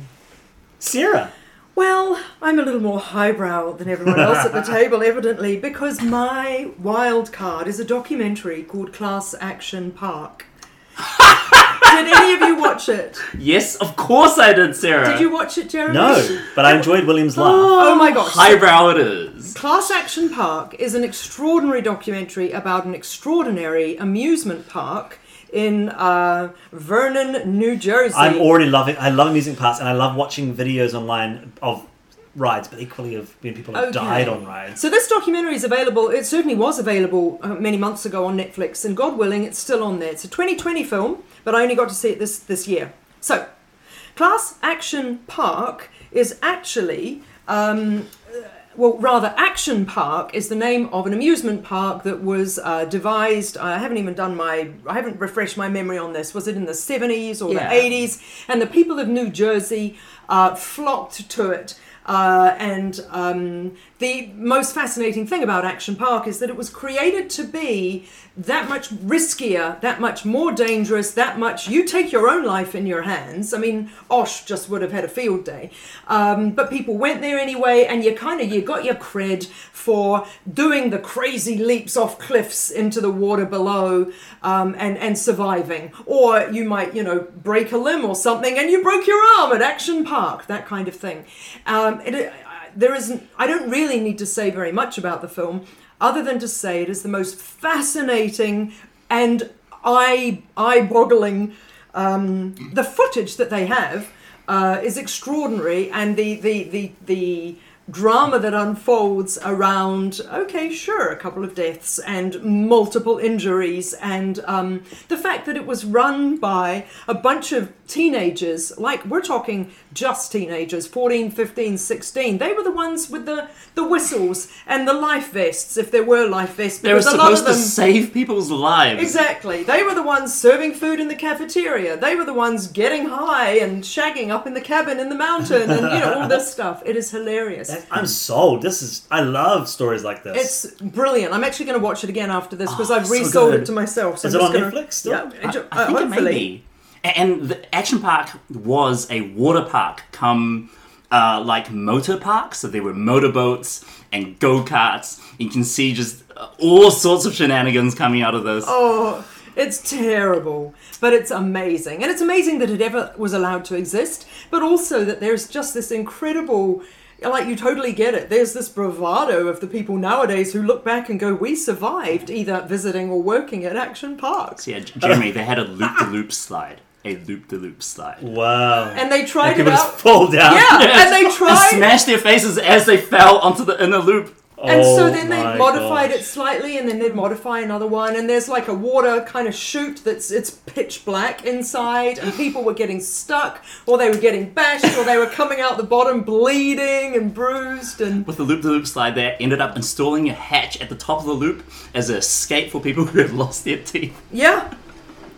Sarah. Well, I'm a little more highbrow than everyone else at the table, evidently, because my wild card is a documentary called Class Action Park. did any of you watch it? Yes, of course I did, Sarah. Did you watch it, Jeremy? No, but I enjoyed William's laugh. Oh my gosh. Highbrow it is. Class Action Park is an extraordinary documentary about an extraordinary amusement park in uh, Vernon, New Jersey. I'm already loving. I love amusing parks, and I love watching videos online of rides, but equally of when people have Okay. died on rides. So this documentary is available. It certainly was available uh, many months ago on Netflix, and God willing, it's still on there. It's a 2020 film, but I only got to see it this this year. So, Class Action Park is actually. Um, well, rather, Action Park is the name of an amusement park that was uh, devised. I haven't even done my, I haven't refreshed my memory on this. Was it in the 70s or Yeah. the 80s? And the people of New Jersey uh, flocked to it. Uh, and um, the most fascinating thing about Action Park is that it was created to be that much riskier, that much more dangerous, that much you take your own life in your hands. I mean, OSHA just would have had a field day, um, but people went there anyway, and you kind of you got your cred for doing the crazy leaps off cliffs into the water below um, and and surviving, or you might you know break a limb or something, and you broke your arm at Action Park, that kind of thing. Um, it, there isn't. I don't really need to say very much about the film, other than to say it is the most fascinating and eye eye-boggling. Um, the footage that they have uh, is extraordinary, and the the the the drama that unfolds around okay sure a couple of deaths and multiple injuries and um, the fact that it was run by a bunch of teenagers like we're talking just teenagers 14 15 16 they were the ones with the the whistles and the life vests if there were life vests They were because a lot of supposed to them save people's lives. Exactly. They were the ones serving food in the cafeteria. They were the ones getting high and shagging up in the cabin in the mountain and you know all this stuff. It is hilarious. I'm sold. This is. I love stories like this. It's brilliant. I'm actually going to watch it again after this because Oh, I've so resold good. it to myself. So Is I'm it just on gonna- Netflix still? Yeah, I, I think it may be. A- And the Action Park was a water park come uh, like motor park. So there were motorboats and go karts. You can see just uh, all sorts of shenanigans coming out of this. Oh, it's terrible, but it's amazing. And it's amazing that it ever was allowed to exist, but also that there's just this incredible like you totally get it. There's this bravado of the people nowadays who look back and go, "We survived either visiting or working at Action Parks." So yeah, J- Jeremy, they had a loop de loop slide. A loop de loop slide. wow. And they tried people it just out. fall down. Yeah, and they And tried smashed their faces as they fell onto the inner loop. And so Oh then they modified gosh. it slightly, and then they'd modify another one. And there's like a water kind of chute that's it's pitch black inside, and people were getting stuck, or they were getting bashed, or they were coming out the bottom bleeding and bruised. And With the loop-the-loop slide, they ended up installing a hatch at the top of the loop as an escape for people who have lost their teeth. yeah,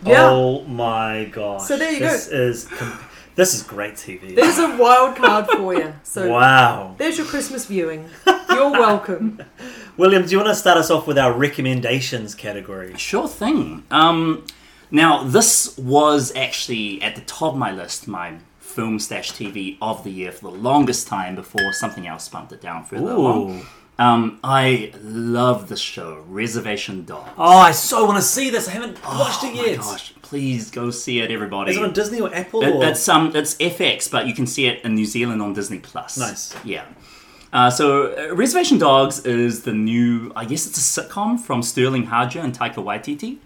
yeah. Oh my gosh. So there you this go. is com- this is great TV. There's a wild card for you. So wow. there's your Christmas viewing. You're welcome. William, do you want to start us off with our recommendations category? Sure thing. Um, now, this was actually at the top of my list, my film slash TV of the year for the longest time before something else bumped it down further along. Ooh. Um, I love the show, Reservation Dogs. Oh, I so want to see this. I haven't watched it Oh yet. my gosh, please go see it, everybody. Is it on Disney or Apple? It- or? it's um, it's FX, but you can see it in New Zealand on Disney Plus. Nice. Yeah. Uh, so uh, Reservation Dogs is the new, I guess it's a sitcom from Sterling Harjo and Taika Waititi.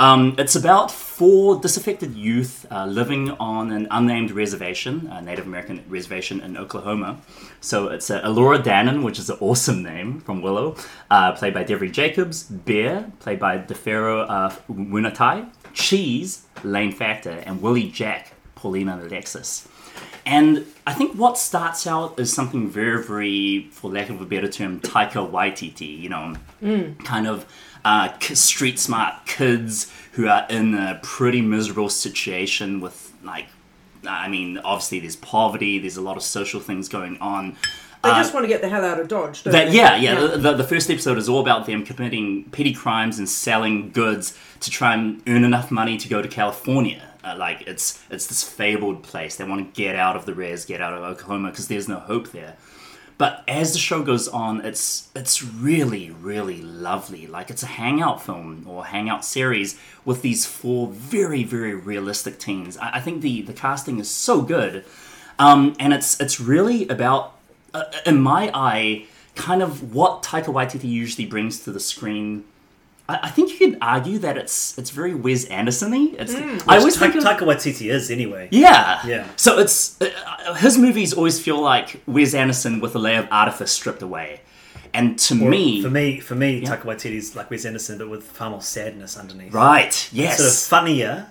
Um, it's about four disaffected youth uh, living on an unnamed reservation, a Native American reservation in Oklahoma. So it's uh, Elora Danan, which is an awesome name from Willow, uh, played by Devery Jacobs, Bear, played by D'Pharaoh uh, Munatai, Cheese, Lane Factor, and Willie Jack, Paulina and Alexis. And I think what starts out is something very, very, for lack of a better term, Taika Waititi, you know, kind of uh, street smart kids who are in a pretty miserable situation with, like, I mean, obviously there's poverty, there's a lot of social things going on. They just want to get the hell out of Dodge, don't That, they? yeah, yeah. The, the, the first episode is all about them committing petty crimes and selling goods to try and earn enough money to go to California. Uh, like it's it's this fabled place. They want to get out of the res, get out of Oklahoma because there's no hope there. But as the show goes on, it's it's really really lovely. Like it's a hangout film or hangout series with these four very very realistic teens. I, I think the the casting is so good, um, and it's it's really about uh, in my eye, kind of what Taika Waititi usually brings to the screen. I, I think you could argue that it's it's very Wes Anderson-y. It's I always Ta- think of, Taika Waititi is anyway. yeah, Yeah. So it's uh, uh, his movies always feel like Wes Anderson with a layer of artifice stripped away, and to Or me, for me, for me, Taika Waititi's like Wes Anderson, but with far more sadness underneath. right? Yes, Sort of funnier,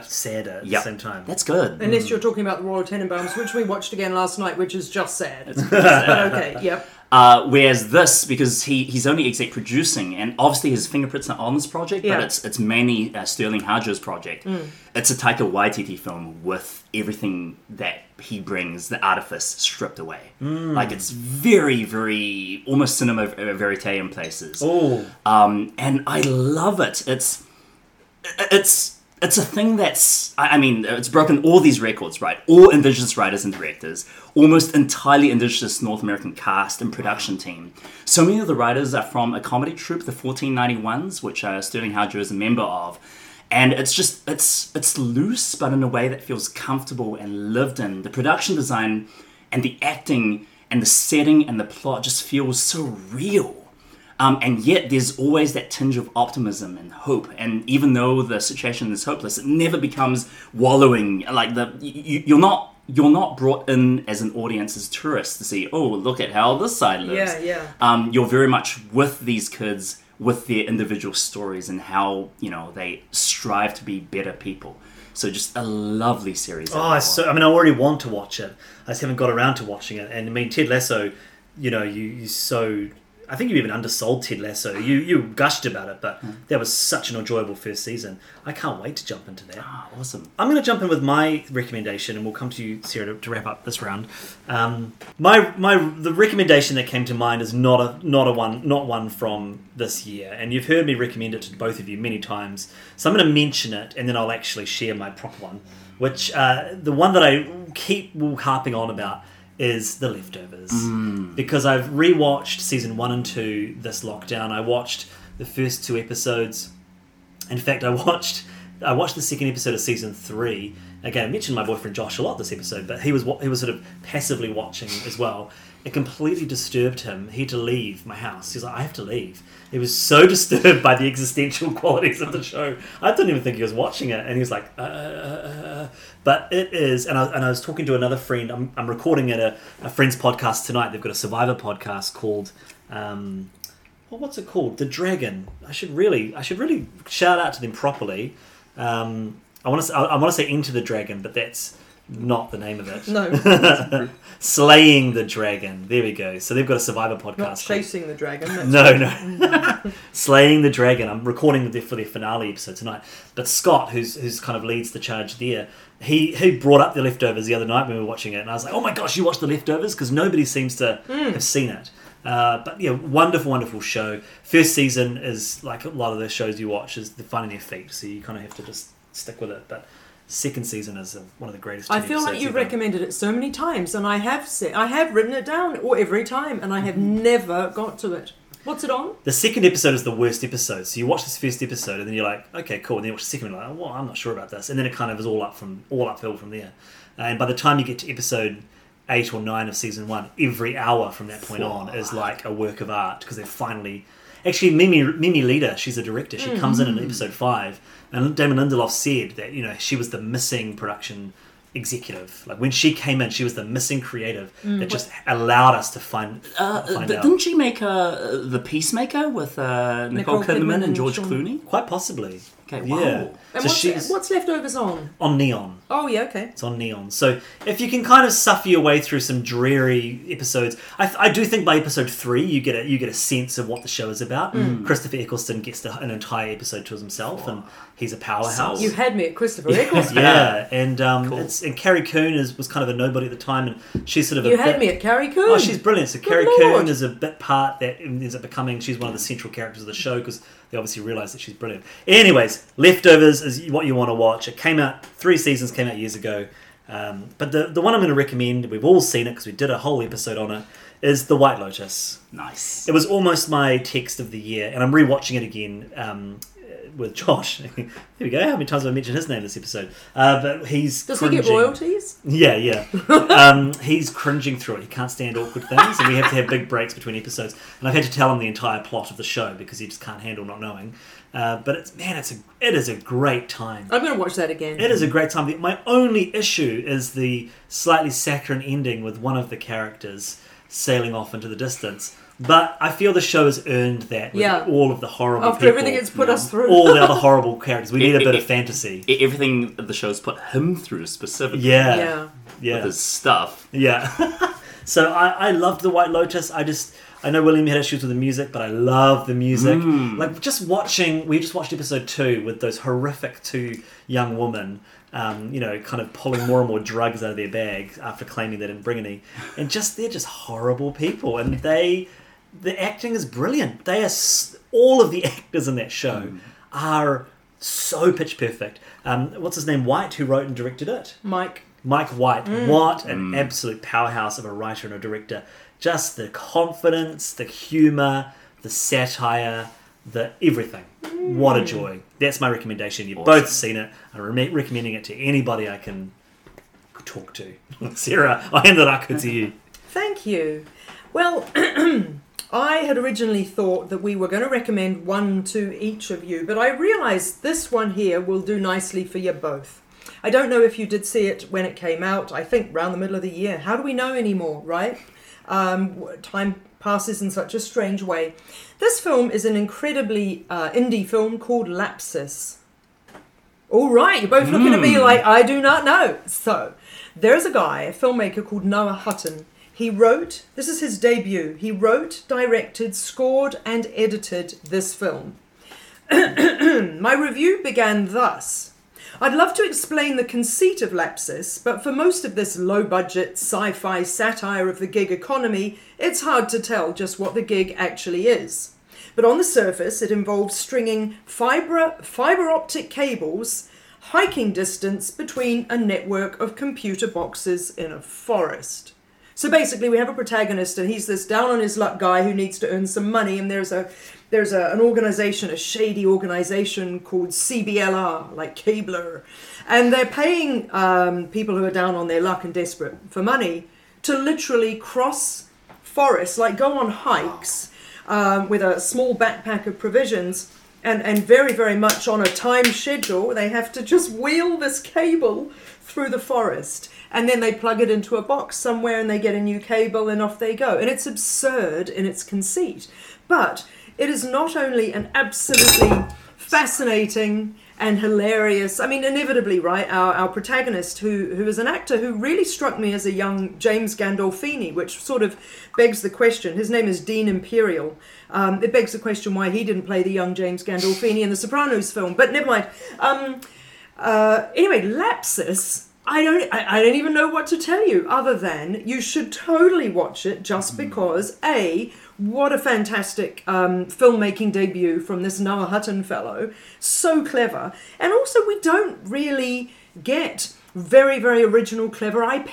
but sadder at Yep. the same time. That's good. Unless you're talking about the Royal Tenenbaums, which we watched again last night, which is just sad. but okay, yep. Uh, whereas this, because he, he's only exec producing, and obviously his fingerprints are on this project, Yeah. but it's it's mainly uh, Sterling Harjo's project. It's a Taika Waititi film with everything that he brings, the artifice stripped away. Like it's very, very almost cinema verite in places. Oh, Um, and I love it. It's it's it's a thing that's I mean it's broken all these records, right? All indigenous writers and directors, almost entirely indigenous North American cast and production team. So many of the writers are from a comedy troupe, the 1491s, which uh, Sterling Harjo is a member of. And it's just it's it's loose, but in a way that feels comfortable and lived in. The production design and the acting and the setting and the plot just feels so real. Um, and yet, there's always that tinge of optimism and hope. And even though the situation is hopeless, it never becomes wallowing. Like the you, you're not you're not brought in as an audience as tourists to see. Oh, look at how this side lives. Yeah, yeah. Um, you're very much with these kids, with their individual stories and how you know they strive to be better people. So just a lovely series. oh, I so I mean, I already want to watch it. I just haven't got around to watching it. And I mean, Ted Lasso, you know, you you so. I think you even undersold Ted Lasso. You you gushed about it, but that was such an enjoyable first season. I can't wait to jump into that. Ah, awesome. I'm going to jump in with my recommendation, and we'll come to you, Sarah, to, to wrap up this round. Um, my my the recommendation that came to mind is not a not a one not one from this year, and you've heard me recommend it to both of you many times. So I'm going to mention it, and then I'll actually share my proper one. Which uh, the one that I keep harping on about is The Leftovers, mm. because I've rewatched season one and two this lockdown. I watched the first two episodes. In fact, I watched I watched the second episode of season three. Again, I mentioned my boyfriend Josh a lot this episode, but he was he was sort of passively watching as well. It completely disturbed him. He had to leave my house. He's like, I have to leave. He was so disturbed by the existential qualities of the show. I didn't even think he was watching it, and he was like, uh, uh, uh. but it is. And I, and I was talking to another friend. I'm, I'm recording at a, a friend's podcast tonight. They've got a Survivor podcast called. Um, well, what's it called? The Dragon. I should really, I should really shout out to them properly. Um, I want to, I, I want to say Into the Dragon, but that's not the name of it. No, Slaying the Dragon. There we go. So they've got a Survivor podcast. not chasing the dragon. No, no. Slaying the Dragon. I'm recording the for their finale episode tonight. But Scott, who's who's kind of leads the charge there, he he brought up the leftovers the other night when we were watching it, and I was like, oh my gosh, you watched the leftovers because nobody seems to have seen it. Uh, but yeah, wonderful, wonderful show. First season is like a lot of the shows you watch is they're finding their feet, so you kind of have to just stick with it. But second season is one of the greatest. I feel like you've ever. recommended it so many times, and I have said I have written it down or every time, and I have mm-hmm. never got to it. What's it on? The second episode is the worst episode. So you watch this first episode, and then you're like, okay, cool. And then you watch the second one, you're like, oh, well, I'm not sure about this. And then it kind of is all up from all uphill from there. And by the time you get to episode eight or nine of season one, every hour from that point on is like a work of art because they finally. Actually, Mimi Mimi Leder, she's a director. She comes in in mm-hmm. episode five, and Damon Lindelof said that you know she was the missing production executive. Like when she came in, she was the missing creative that just allowed us to find Uh, find but out. didn't she make uh, the Peacemaker with uh, Nicole, Nicole Kidman, Kidman and and George Sean- Clooney? Quite possibly. Okay, Yeah. wow. And so what's, she's what's leftovers on? on Neon. Oh yeah, okay. It's on Neon. So if you can kind of suffer your way through some dreary episodes, I, I do think by episode three you get a you get a sense of what the show is about. Mm. Christopher Eccleston gets to, an entire episode to himself, and he's a powerhouse. You had me at Christopher Eccleston. yeah, and um, Cool. it's and Carrie Coon is was kind of a nobody at the time, and she's sort of a You had bit- me at Carrie Coon. Oh, she's brilliant. So Carrie Lord. Coon is a bit part that ends up becoming. She's one of the central characters of the show because they obviously realise that she's brilliant. Anyways, Leftovers is what you want to watch. It came out three seasons came out years ago, um, but the the one I'm going to recommend we've all seen it because we did a whole episode on it is The White Lotus. Nice. It was almost my text of the year, and I'm rewatching it again um, with Josh. Here we go. How many times have I mentioned his name this episode? Uh, but he's Does he get royalties? Yeah, yeah. um, he's cringing through it. He can't stand awkward things, and we have to have big breaks between episodes. And I've had to tell him the entire plot of the show because he just can't handle not knowing. Uh, but it's man, it's a it is a great time. I'm going to watch that again. It is a great time. My only issue is the slightly saccharine ending with one of the characters sailing off into the distance. But I feel the show has earned that with Yeah. all of the horrible After people, everything it's put us through. all the other horrible characters. We need a It- bit it- of fantasy. E- Everything the show's put him through specifically Yeah, yeah. yeah. with his stuff. Yeah. so I, I loved the White Lotus. I just I know William had issues with the music, but I love the music. Like just watching, we just watched episode two with those horrific two young women. Um, you know, kind of pulling more and more drugs out of their bag after claiming they didn't bring any, and just they're just horrible people, and they, the acting is brilliant. They are all of the actors in that show mm. are so pitch perfect. Um, what's his name? White, who wrote and directed it. Mike. Mike White, mm. what an mm. absolute powerhouse of a writer and a director. Just the confidence, the humour, the satire, the everything. What a joy. That's my recommendation. You've both seen it. I'm re- recommending it to anybody I can talk to. Sarah, I hand the raka to you. Thank you. Well, I had originally thought that we were going to recommend one to each of you, but I realised this one here will do nicely for you both. I don't know if you did see it when it came out. I think around the middle of the year. How do we know anymore, right? Um, time passes in such a strange way. This film is an incredibly uh, indie film called Lapsis. All right, you're both looking at me like I do not know. So, there's a guy, a filmmaker called Noah Hutton. He wrote, this is his debut. He wrote, directed, scored, and edited this film. My review began thus. I'd love to explain the conceit of Lapsis, but for most of this low budget sci fi satire of the gig economy, it's hard to tell just what the gig actually is. But on the surface, it involves stringing fiber, fiber optic cables hiking distance between a network of computer boxes in a forest. So basically, we have a protagonist, and he's this down on his luck guy who needs to earn some money. And there's a there's a, an organization, a shady organization called CBLR, like Cabler, and they're paying um, people who are down on their luck and desperate for money to literally cross forests, like go on hikes um, with a small backpack of provisions. And, and very, very much on a time schedule, they have to just wheel this cable through the forest and then they plug it into a box somewhere and they get a new cable and off they go. And it's absurd in its conceit. But it is not only an absolutely fascinating and hilarious. I mean, inevitably, right? Our, our protagonist, who who is an actor who really struck me as a young James Gandolfini, which sort of begs the question. His name is Dean Imperial. Um, it begs the question why he didn't play the young James Gandolfini in the Sopranos film. But never mind. Um, uh, anyway, Lapsis. I don't. I, I don't even know what to tell you other than you should totally watch it just because a what a fantastic um, filmmaking debut from this Noah Hutton fellow. So clever, and also we don't really get very, very original, clever IP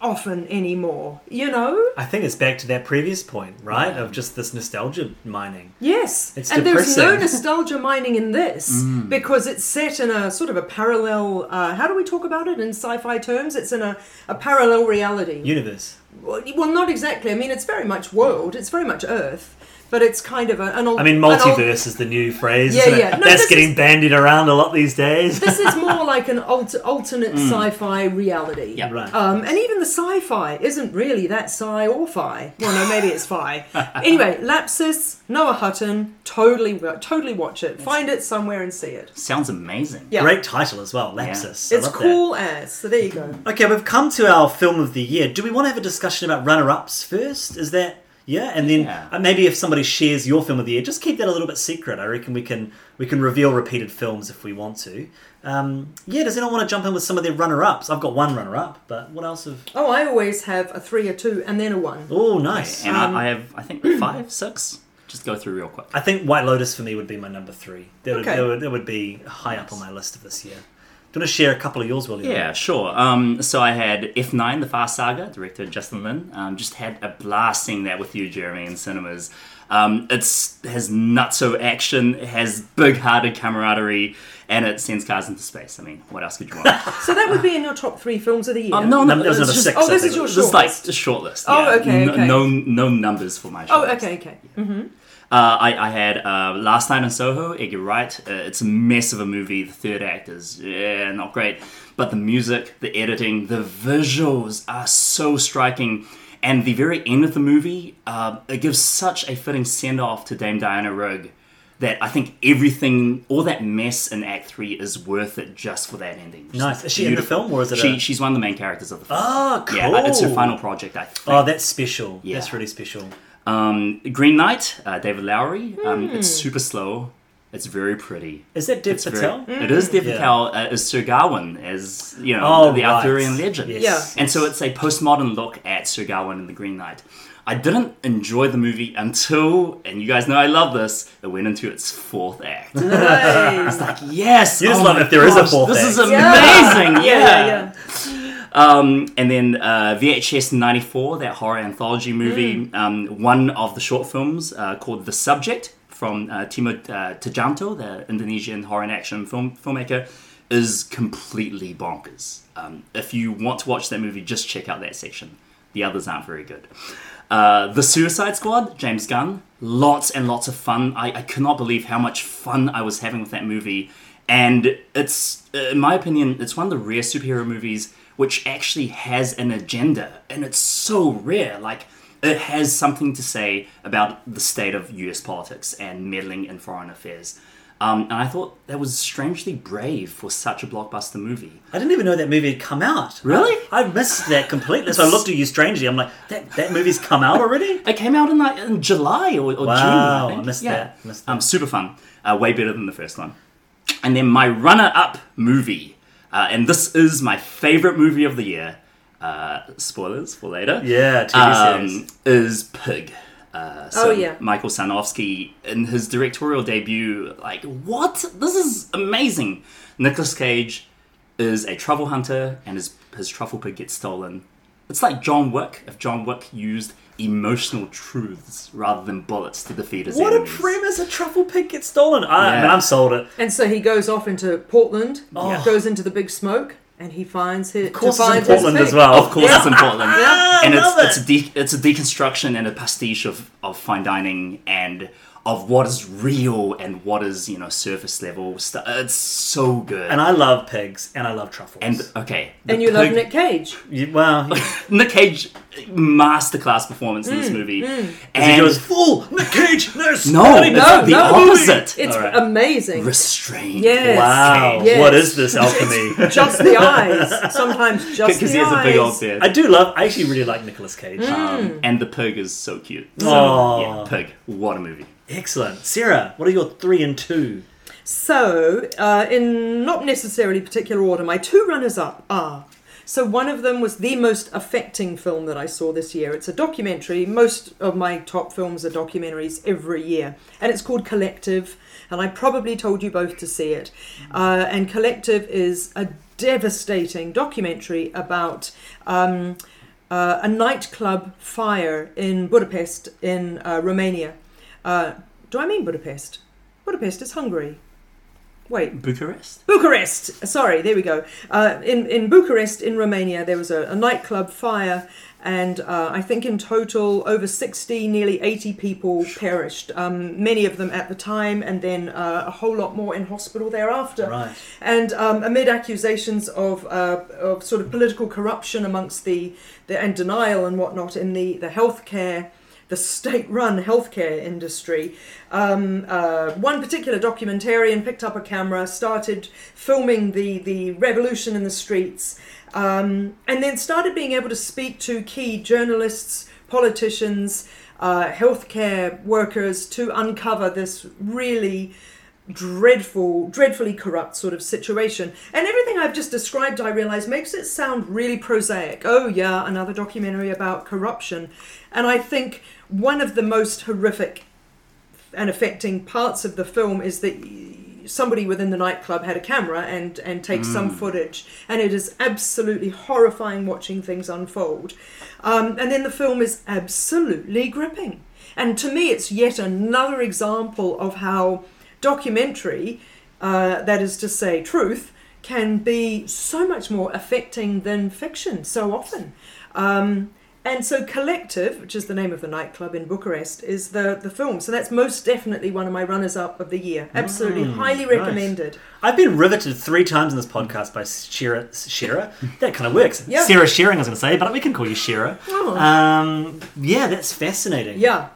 often anymore, you know? I think it's back to that previous point, right? Of just this nostalgia mining. Yes, It's and there's no nostalgia mining in this because it's set in a sort of a parallel. Uh, how do we talk about it in sci-fi terms? It's in a, a parallel reality. Universe. Well, not exactly. I mean, it's very much world. It's very much Earth, but it's kind of a, an. al- I mean, an al- multiverse is the new phrase. Yeah, isn't it? yeah. No, That's getting is- bandied around a lot these days. this is more like an alter, alternate sci-fi reality. Yeah. right. Um, and even the sci-fi isn't really that sci or fi. Well, no, maybe it's fi. anyway, Lapsis, Noah Hutton, totally, totally watch it. Find it somewhere and see it. Sounds amazing. Yeah, Great title as well, Lapsis. I it's love that. cool as. So there you go. Okay, we've come to our film of the year. Do we want to have a discussion about runner-ups first? Is that yeah? And then Yeah. uh, maybe if somebody shares your film of the year, just keep that a little bit secret. I reckon we can we can reveal repeated films if we want to. Um, yeah, does anyone want to jump in with some of their runner-ups? I've got one runner-up, but what else have? Oh, I always have a three, a two, and then a one. Oh, nice. And Um, I, I have, I think, five, six. Just go through real quick. I think White Lotus for me would be my number three. That would, Okay. that would, that would be high up on my list of this year. Do you want to share a couple of yours, William? Yeah, sure. Um, so I had F9, The Fast Saga, director Justin Lin. Um, just had a blast seeing that with you, Jeremy, in cinemas. Um, it's has nutso action, it has big-hearted camaraderie, and it sends cars into space. I mean, what else could you want? So that would be in your top three films of the year. Um, no, No, no, was it's another just, six. Oh, this is your This is short like list. a short list. Oh, yeah. okay, okay. No, no numbers for my short Oh, list. okay, okay. Uh, I, I had uh, Last Night in Soho, Edgar Wright. Uh, it's a mess of a movie. The third act is yeah, not great, but the music, the editing, the visuals are so striking. And the very end of the movie, uh, it gives such a fitting send off to Dame Diana Rigg that I think everything, all that mess in Act Three is worth it just for that ending. Nice. Is she in the film, or is it She, a- She's one of the main characters of the film. Oh, cool. Yeah, it's her final project, I think. Oh, that's special. Yeah. That's really special. Um, Green Knight, uh, David Lowery. Um, Hmm. It's super slow. It's very pretty. Is that Dev It's Patel? very, It is Dev Yeah. Patel uh, as Sir Gawain, as you know, Oh, the right. Arthurian legend. Yes. Yeah. And so it's a postmodern look at Sir Gawain and the Green Knight. I didn't enjoy the movie until, and you guys know I love this, it went into its fourth act. Nice. like, yes! You just oh love my if there is a fourth This act. is amazing! Yeah. Yeah. yeah, yeah. Um, and then uh, VHS 94, that horror anthology movie, um, one of the short films uh, called The Subject from uh, Timo uh, Tjahjanto, the Indonesian horror and action film filmmaker, is completely bonkers. Um, if you want to watch that movie, just check out that section. The others aren't very good. Uh, the Suicide Squad, James Gunn, lots and lots of fun. I, I could not believe how much fun I was having with that movie. And it's, in my opinion, it's one of the rare superhero movies which actually has an agenda. And it's so rare. Like, it has something to say about the state of US politics and meddling in foreign affairs. Um, and I thought that was strangely brave for such a blockbuster movie. I didn't even know that movie had come out. Really? I, I missed that completely. So I looked at you strangely. I'm like, that, that movie's come out already? It came out in like in July or, or June. Wow, I, think. I missed yeah. that, missed that. Um, super fun. Uh, way better than the first one. And then my runner-up movie, uh, and this is my favorite movie of the year. Uh, spoilers for later. Yeah, TV series. Um, is Pig. Uh, so Oh, yeah. Michael Sarnoski in his directorial debut, like what? This is amazing. Nicolas Cage is a truffle hunter, and his his truffle pig gets stolen. It's like John Wick if John Wick used emotional truths rather than bullets to defeat his what a enemies. premise! A truffle pig gets stolen. I, I mean, Yeah. I'm sold it. And so he goes off into Portland, Oh. goes into the big smoke, and he finds his. Of course to it's in find Portland as pig. well. Of course, it's in Portland, Ah, and it's love it's a de- it's a deconstruction and a pastiche of of fine dining and of what is real and what is you know surface level stuff. It's so good. And I love pigs, and I love truffles. And okay, And you love Nick Cage. You- well, Nick Cage masterclass performance in Mm, this movie, he and he goes full Nick Cage. No, no, Scotty, No, the no. opposite. It's All right. amazing. Restrained. Yes. Wow, Yes. what is this alchemy? Just the eyes. Sometimes just the eyes. because he has a eyes. big old beard. I do love. I actually really like Nicolas Cage. Mm. Um, and the pig is so cute. So, Aw. yeah, pig. What a movie. Excellent, Sarah. What are your three and two? So, uh, in not necessarily particular order, my two runners up are. So, one of them was the most affecting film that I saw this year. It's a documentary. Most of my top films are documentaries every year. And it's called Collective. And I probably told you both to see it. Uh, and Collective is a devastating documentary about um, uh, a nightclub fire in Budapest, in uh, Romania. Uh, do I mean Budapest? Budapest is Hungary. Wait, Bucharest. Bucharest. Sorry, there we go. Uh, in in Bucharest, in Romania, there was a, a nightclub fire, and uh, I think in total over sixty, nearly eighty people perished. Um, many of them at the time, and then uh, a whole lot more in hospital thereafter. Right. And um, amid accusations of uh, of sort of political corruption amongst the, the and denial and whatnot in the the healthcare the state-run healthcare industry. Um, uh, one particular documentarian picked up a camera, started filming the the revolution in the streets, um, and then started being able to speak to key journalists, politicians, uh, healthcare workers to uncover this really dreadful, dreadfully corrupt sort of situation. And everything I've just described, I realize, makes it sound really prosaic. Oh, yeah, another documentary about corruption. And I think one of the most horrific and affecting parts of the film is that somebody within the nightclub had a camera and and takes some footage. And it is absolutely horrifying watching things unfold. Um, and then the film is absolutely gripping. And to me it's yet another example of how documentary uh, that is to say truth can be so much more affecting than fiction so often. Um, and so Collective, which is the name of the nightclub in Bucharest, is the, the film. So that's most definitely one of my runners up of the year. Absolutely, highly nice. recommended. I've been riveted three times in this podcast by Shira. Shira? That kind of works. Yeah. Sarah Shearing, I was going to say, but we can call you Shira. Oh. Um, yeah, that's fascinating. Yeah.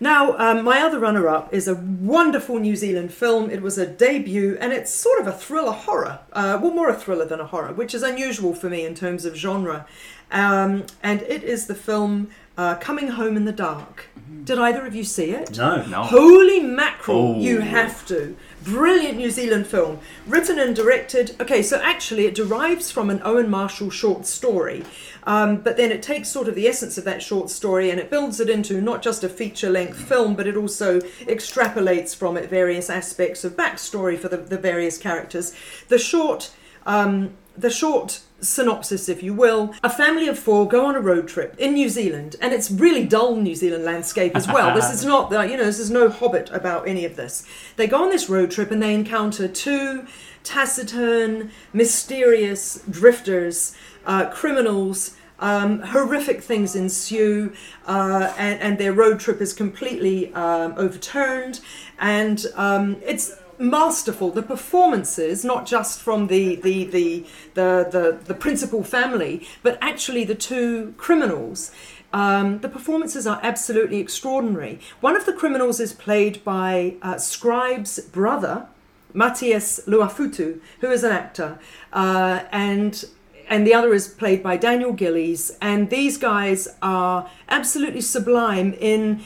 Now, um, my other runner up is a wonderful New Zealand film. It was a debut and it's sort of a thriller horror. Uh, well, more a thriller than a horror, which is unusual for me in terms of genre. Um, and it is the film uh, Coming Home in the Dark. Did either of you see it? No. No. Holy mackerel, Oh. you have to. Brilliant New Zealand film. Written and directed. Okay, so actually, it derives from an Owen Marshall short story, um, but then it takes sort of the essence of that short story and it builds it into not just a feature length film, but it also extrapolates from it various aspects of backstory for the, the various characters. The short. Um, the short synopsis, if you will, a family of four go on a road trip in New Zealand, and it's really dull New Zealand landscape as well. this is not the, you know, this is no Hobbit about any of this. They go on this road trip and they encounter two taciturn, mysterious drifters, uh, criminals. Um, horrific things ensue, uh, and, and their road trip is completely um, overturned, and um, it's masterful. The performances, not just from the the the the the, the principal family, but actually the two criminals. Um, the performances are absolutely extraordinary. One of the criminals is played by uh, Scribe's brother, Matthias Luafutu, who is an actor, uh, and and the other is played by Daniel Gillies. And these guys are absolutely sublime in.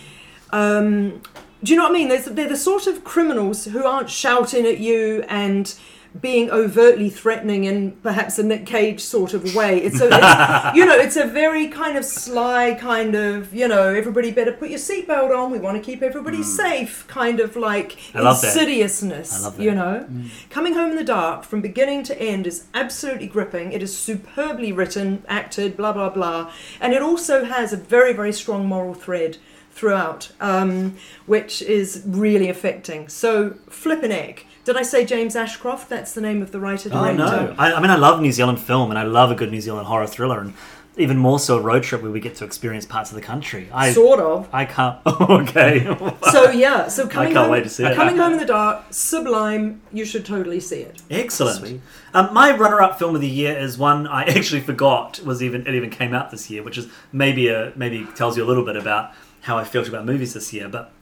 Um, do you know what I mean? They're, they're the sort of criminals who aren't shouting at you and being overtly threatening in perhaps a Nick Cage sort of way. It's, a, it's you know, it's a very kind of sly kind of you know, everybody better put your seatbelt on. We want to keep everybody mm. safe. Kind of like. I insidiousness. I love that. You know, mm. coming home in the dark from beginning to end is absolutely gripping. It is superbly written, acted, blah blah blah, and it also has a very very strong moral thread throughout, um, which is really affecting. So flippin' egg. Did I say James Ashcroft? That's the name of the writer Oh director. no! I, I mean, I love New Zealand film, and I love a good New Zealand horror thriller, and even more so a road trip where we get to experience parts of the country. I Sort of. I can't. okay. So yeah, so coming I can't home, wait to see it. coming home in the dark, sublime. You should totally see it. Excellent. Sweet. Um, my runner-up film of the year is one I actually forgot was even it even came out this year, which is maybe a maybe tells you a little bit about how I felt about movies this year. But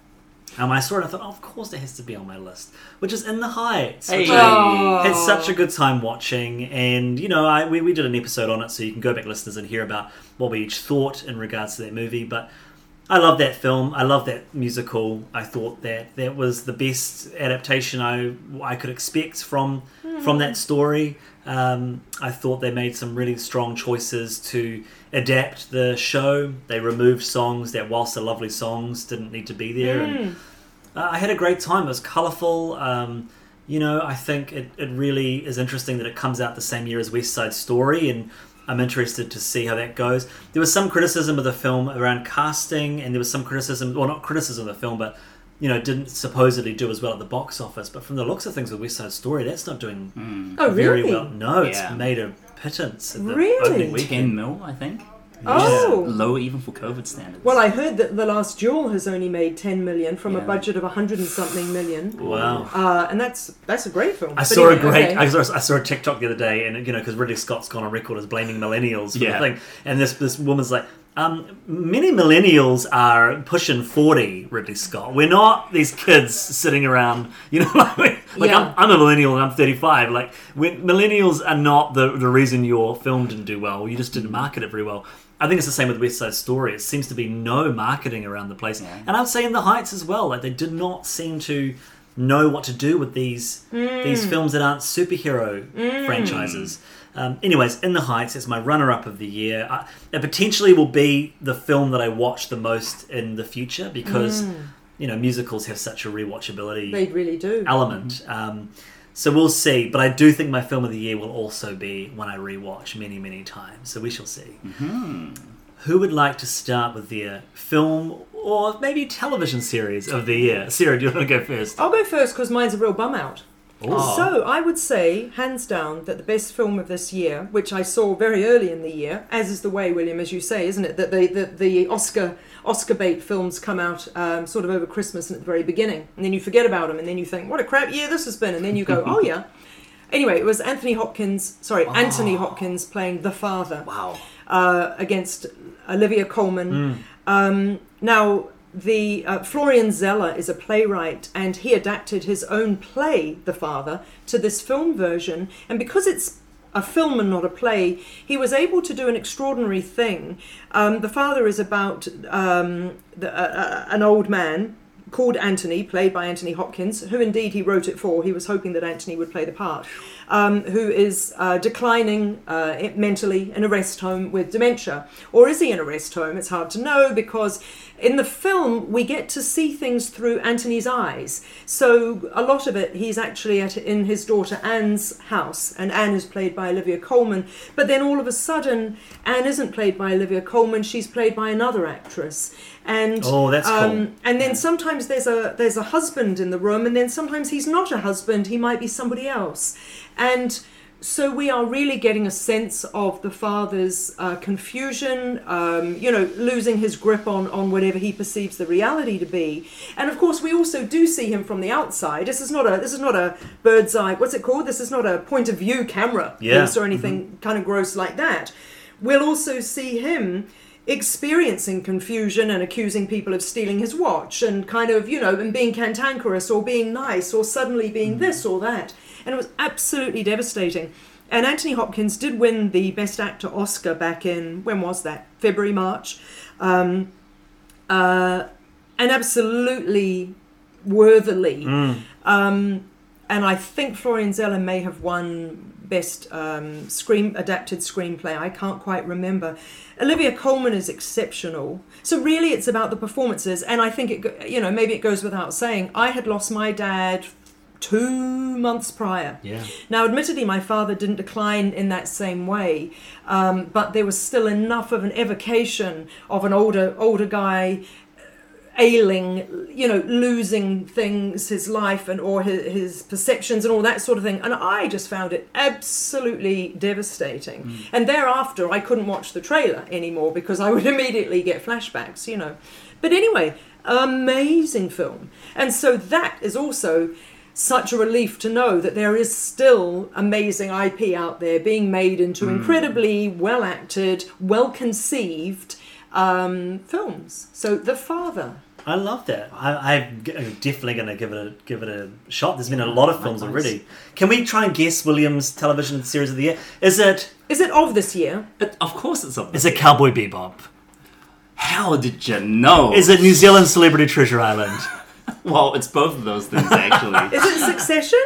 um, I saw it, and I thought, oh, of course, it has to be on my list, which is In the Heights. which Hey. I Oh. had such a good time watching, and you know, I we, we did an episode on it, so you can go back, listeners, and hear about what we each thought in regards to that movie. But I love that film. I love that musical. I thought that that was the best adaptation I I could expect from from that story. Um, I thought they made some really strong choices to adapt the show. They removed songs that, whilst they're lovely songs, didn't need to be there. And uh, I had a great time. It was colourful. Um, you know, I think it, it really is interesting that it comes out the same year as West Side Story, and I'm interested to see how that goes. There was some criticism of the film around casting, and there was some criticism, well, not criticism of the film, but you know, didn't supposedly do as well at the box office. But from the looks of things with West Side Story, that's not doing Oh, very really? well. No, it's made a pittance at the Really? opening 10 weekend. mil, I think. Oh. Low even for COVID standards. Well, I heard that The Last Duel has only made 10 million from a budget of 100 and something million. Wow. Uh, and that's that's a great film. I But saw a great. okay. I, saw, I saw a TikTok the other day, and you know, because Ridley Scott's gone on record as blaming millennials for Yeah. the thing, and this this woman's like, um, many millennials are pushing forty. Ridley Scott, we're not these kids sitting around. You know, like, like Yeah. I'm, I'm a millennial and I'm 35. Like, millennials are not the the reason your film didn't do well. You just didn't market it very well. I think it's the same with West Side Story. It seems to be no marketing around the place, Yeah. and I'd say in the Heights as well. Like they did not seem to know what to do with these these films that aren't superhero franchises. Um, anyways, In the Heights is my runner-up of the year. I, it potentially will be the film that I watch the most in the future because you know musicals have such a rewatchability They really do. element. Um, so we'll see. But I do think my film of the year will also be one I rewatch many, many times. So we shall see. Who would like to start with their film or maybe television series of the year? Sarah, do you want to go first? I'll go first because mine's a real bum out. Ooh. So I would say, hands down, that the best film of this year, which I saw very early in the year, as is the way, William, as you say, isn't it? That the the, the Oscar Oscar bait films come out um, sort of over Christmas and at the very beginning, and then you forget about them, and then you think, what a crap year this has been, and then you go, oh yeah. Anyway, it was Anthony Hopkins, sorry, Anthony Hopkins playing the father Wow. uh, against Olivia Colman. Um, now, the uh, Florian Zeller is a playwright, and he adapted his own play, The Father, to this film version. And because it's a film and not a play, he was able to do an extraordinary thing. Um, the Father is about um, the, uh, uh, an old man called Anthony, played by Anthony Hopkins, who indeed he wrote it for. He was hoping that Anthony would play the part, um, who is uh, declining uh, mentally in a rest home with dementia. Or is he in a rest home? It's hard to know because in the film we get to see things through Anthony's eyes. So a lot of it he's actually at in his daughter Anne's house, and Anne is played by Olivia Colman. But then all of a sudden, Anne isn't played by Olivia Colman; she's played by another actress. And Oh, that's um, cool. and then sometimes there's a there's a husband in the room, and then sometimes he's not a husband. He might be somebody else, and so we are really getting a sense of the father's uh, confusion. Um, you know, losing his grip on on whatever he perceives the reality to be. And of course, we also do see him from the outside. This is not a this is not a bird's eye. What's it called? This is not a point of view camera Yeah. piece or anything kind of gross like that. We'll also see him experiencing confusion and accusing people of stealing his watch and kind of, you know, and being cantankerous or being nice or suddenly being this or that. And it was absolutely devastating. And Anthony Hopkins did win the Best Actor Oscar back in, when was that? February, March. Um, uh, and absolutely worthily. Um, and I think Florian Zeller may have won best um, screen adapted screenplay. I can't quite remember. Olivia Colman is exceptional. So really, it's about the performances, and I think it, you know, maybe it goes without saying. I had lost my dad two months prior. Yeah. Now, admittedly, my father didn't decline in that same way, um, but there was still enough of an evocation of an older older guy ailing, you know, losing things, his life and or his, his perceptions and all that sort of thing. And I just found it absolutely devastating. And thereafter, I couldn't watch the trailer anymore because I would immediately get flashbacks, you know. But anyway, amazing film. And so that is also such a relief to know that there is still amazing IP out there being made into incredibly well acted, well conceived um, films. So, The Father. I love that. I, I'm definitely going to give it a give it a shot. There's been a lot of films likewise. already. Can we try and guess Williams' television series of the year? Is it Is it of this year? It, of course it's obvious. is it Cowboy Bebop? How did you know? Is it New Zealand Celebrity Treasure Island? Well, it's both of those things actually. Is it Succession?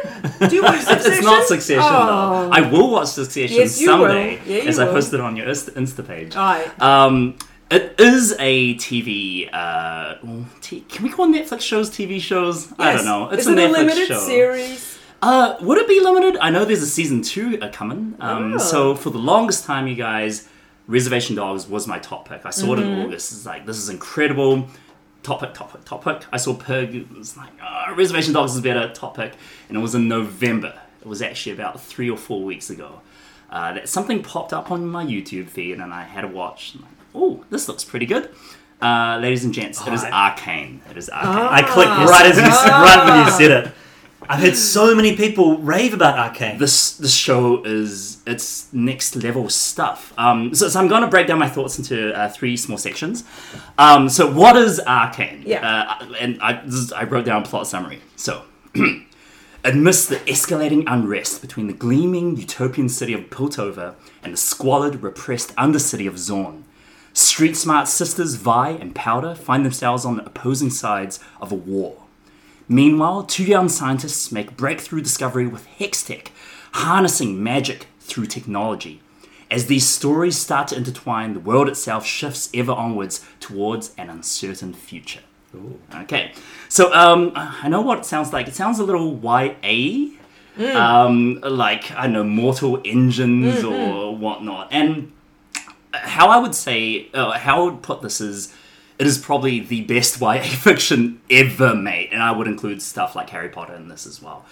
Do you watch Succession? It's not Succession Oh. though. I will watch Succession Yes, you will. someday, Yeah, you as I posted on your Insta, Insta page. Right. Um, it is a TV. Uh, t- can we call Netflix shows TV shows? I don't know. It's Is a it Netflix a limited show. series? Uh, would it be limited? I know there's a season two uh, coming. Um, Oh. So for the longest time, you guys, Reservation Dogs was my top pick. I saw it in August. It's like this is incredible. Top pick, top pick, top pick. I saw Pig. It was like oh, Reservation Dogs is better. Top pick, and it was in November. It was actually about three or four weeks ago. Uh, that something popped up on my YouTube feed, and I had a watch. Like, oh, this looks pretty good. Uh, ladies and gents, it is Arcane. It is Arcane. I clicked right as you right when you said it. I've heard so many people rave about Arcane. this this show is it's next level stuff. Um, so, so I'm going to break down my thoughts into uh, three small sections. Um, so what is Arcane? Yeah. Uh, and I this is, I wrote down a plot summary. So. Amidst the escalating unrest between the gleaming utopian city of Piltover and the squalid, repressed undercity of Zaun, street smart sisters Vi and Powder find themselves on the opposing sides of a war. Meanwhile, two young scientists make breakthrough discovery with Hextech, harnessing magic through technology. As these stories start to intertwine, the world itself shifts ever onwards towards an uncertain future. Okay, so um, I know what it sounds like. It sounds a little YA, um, like I don't know, Mortal Engines or whatnot. And how I would say, uh, how I would put this is, it is probably the best YA fiction ever made, and I would include stuff like Harry Potter in this as well.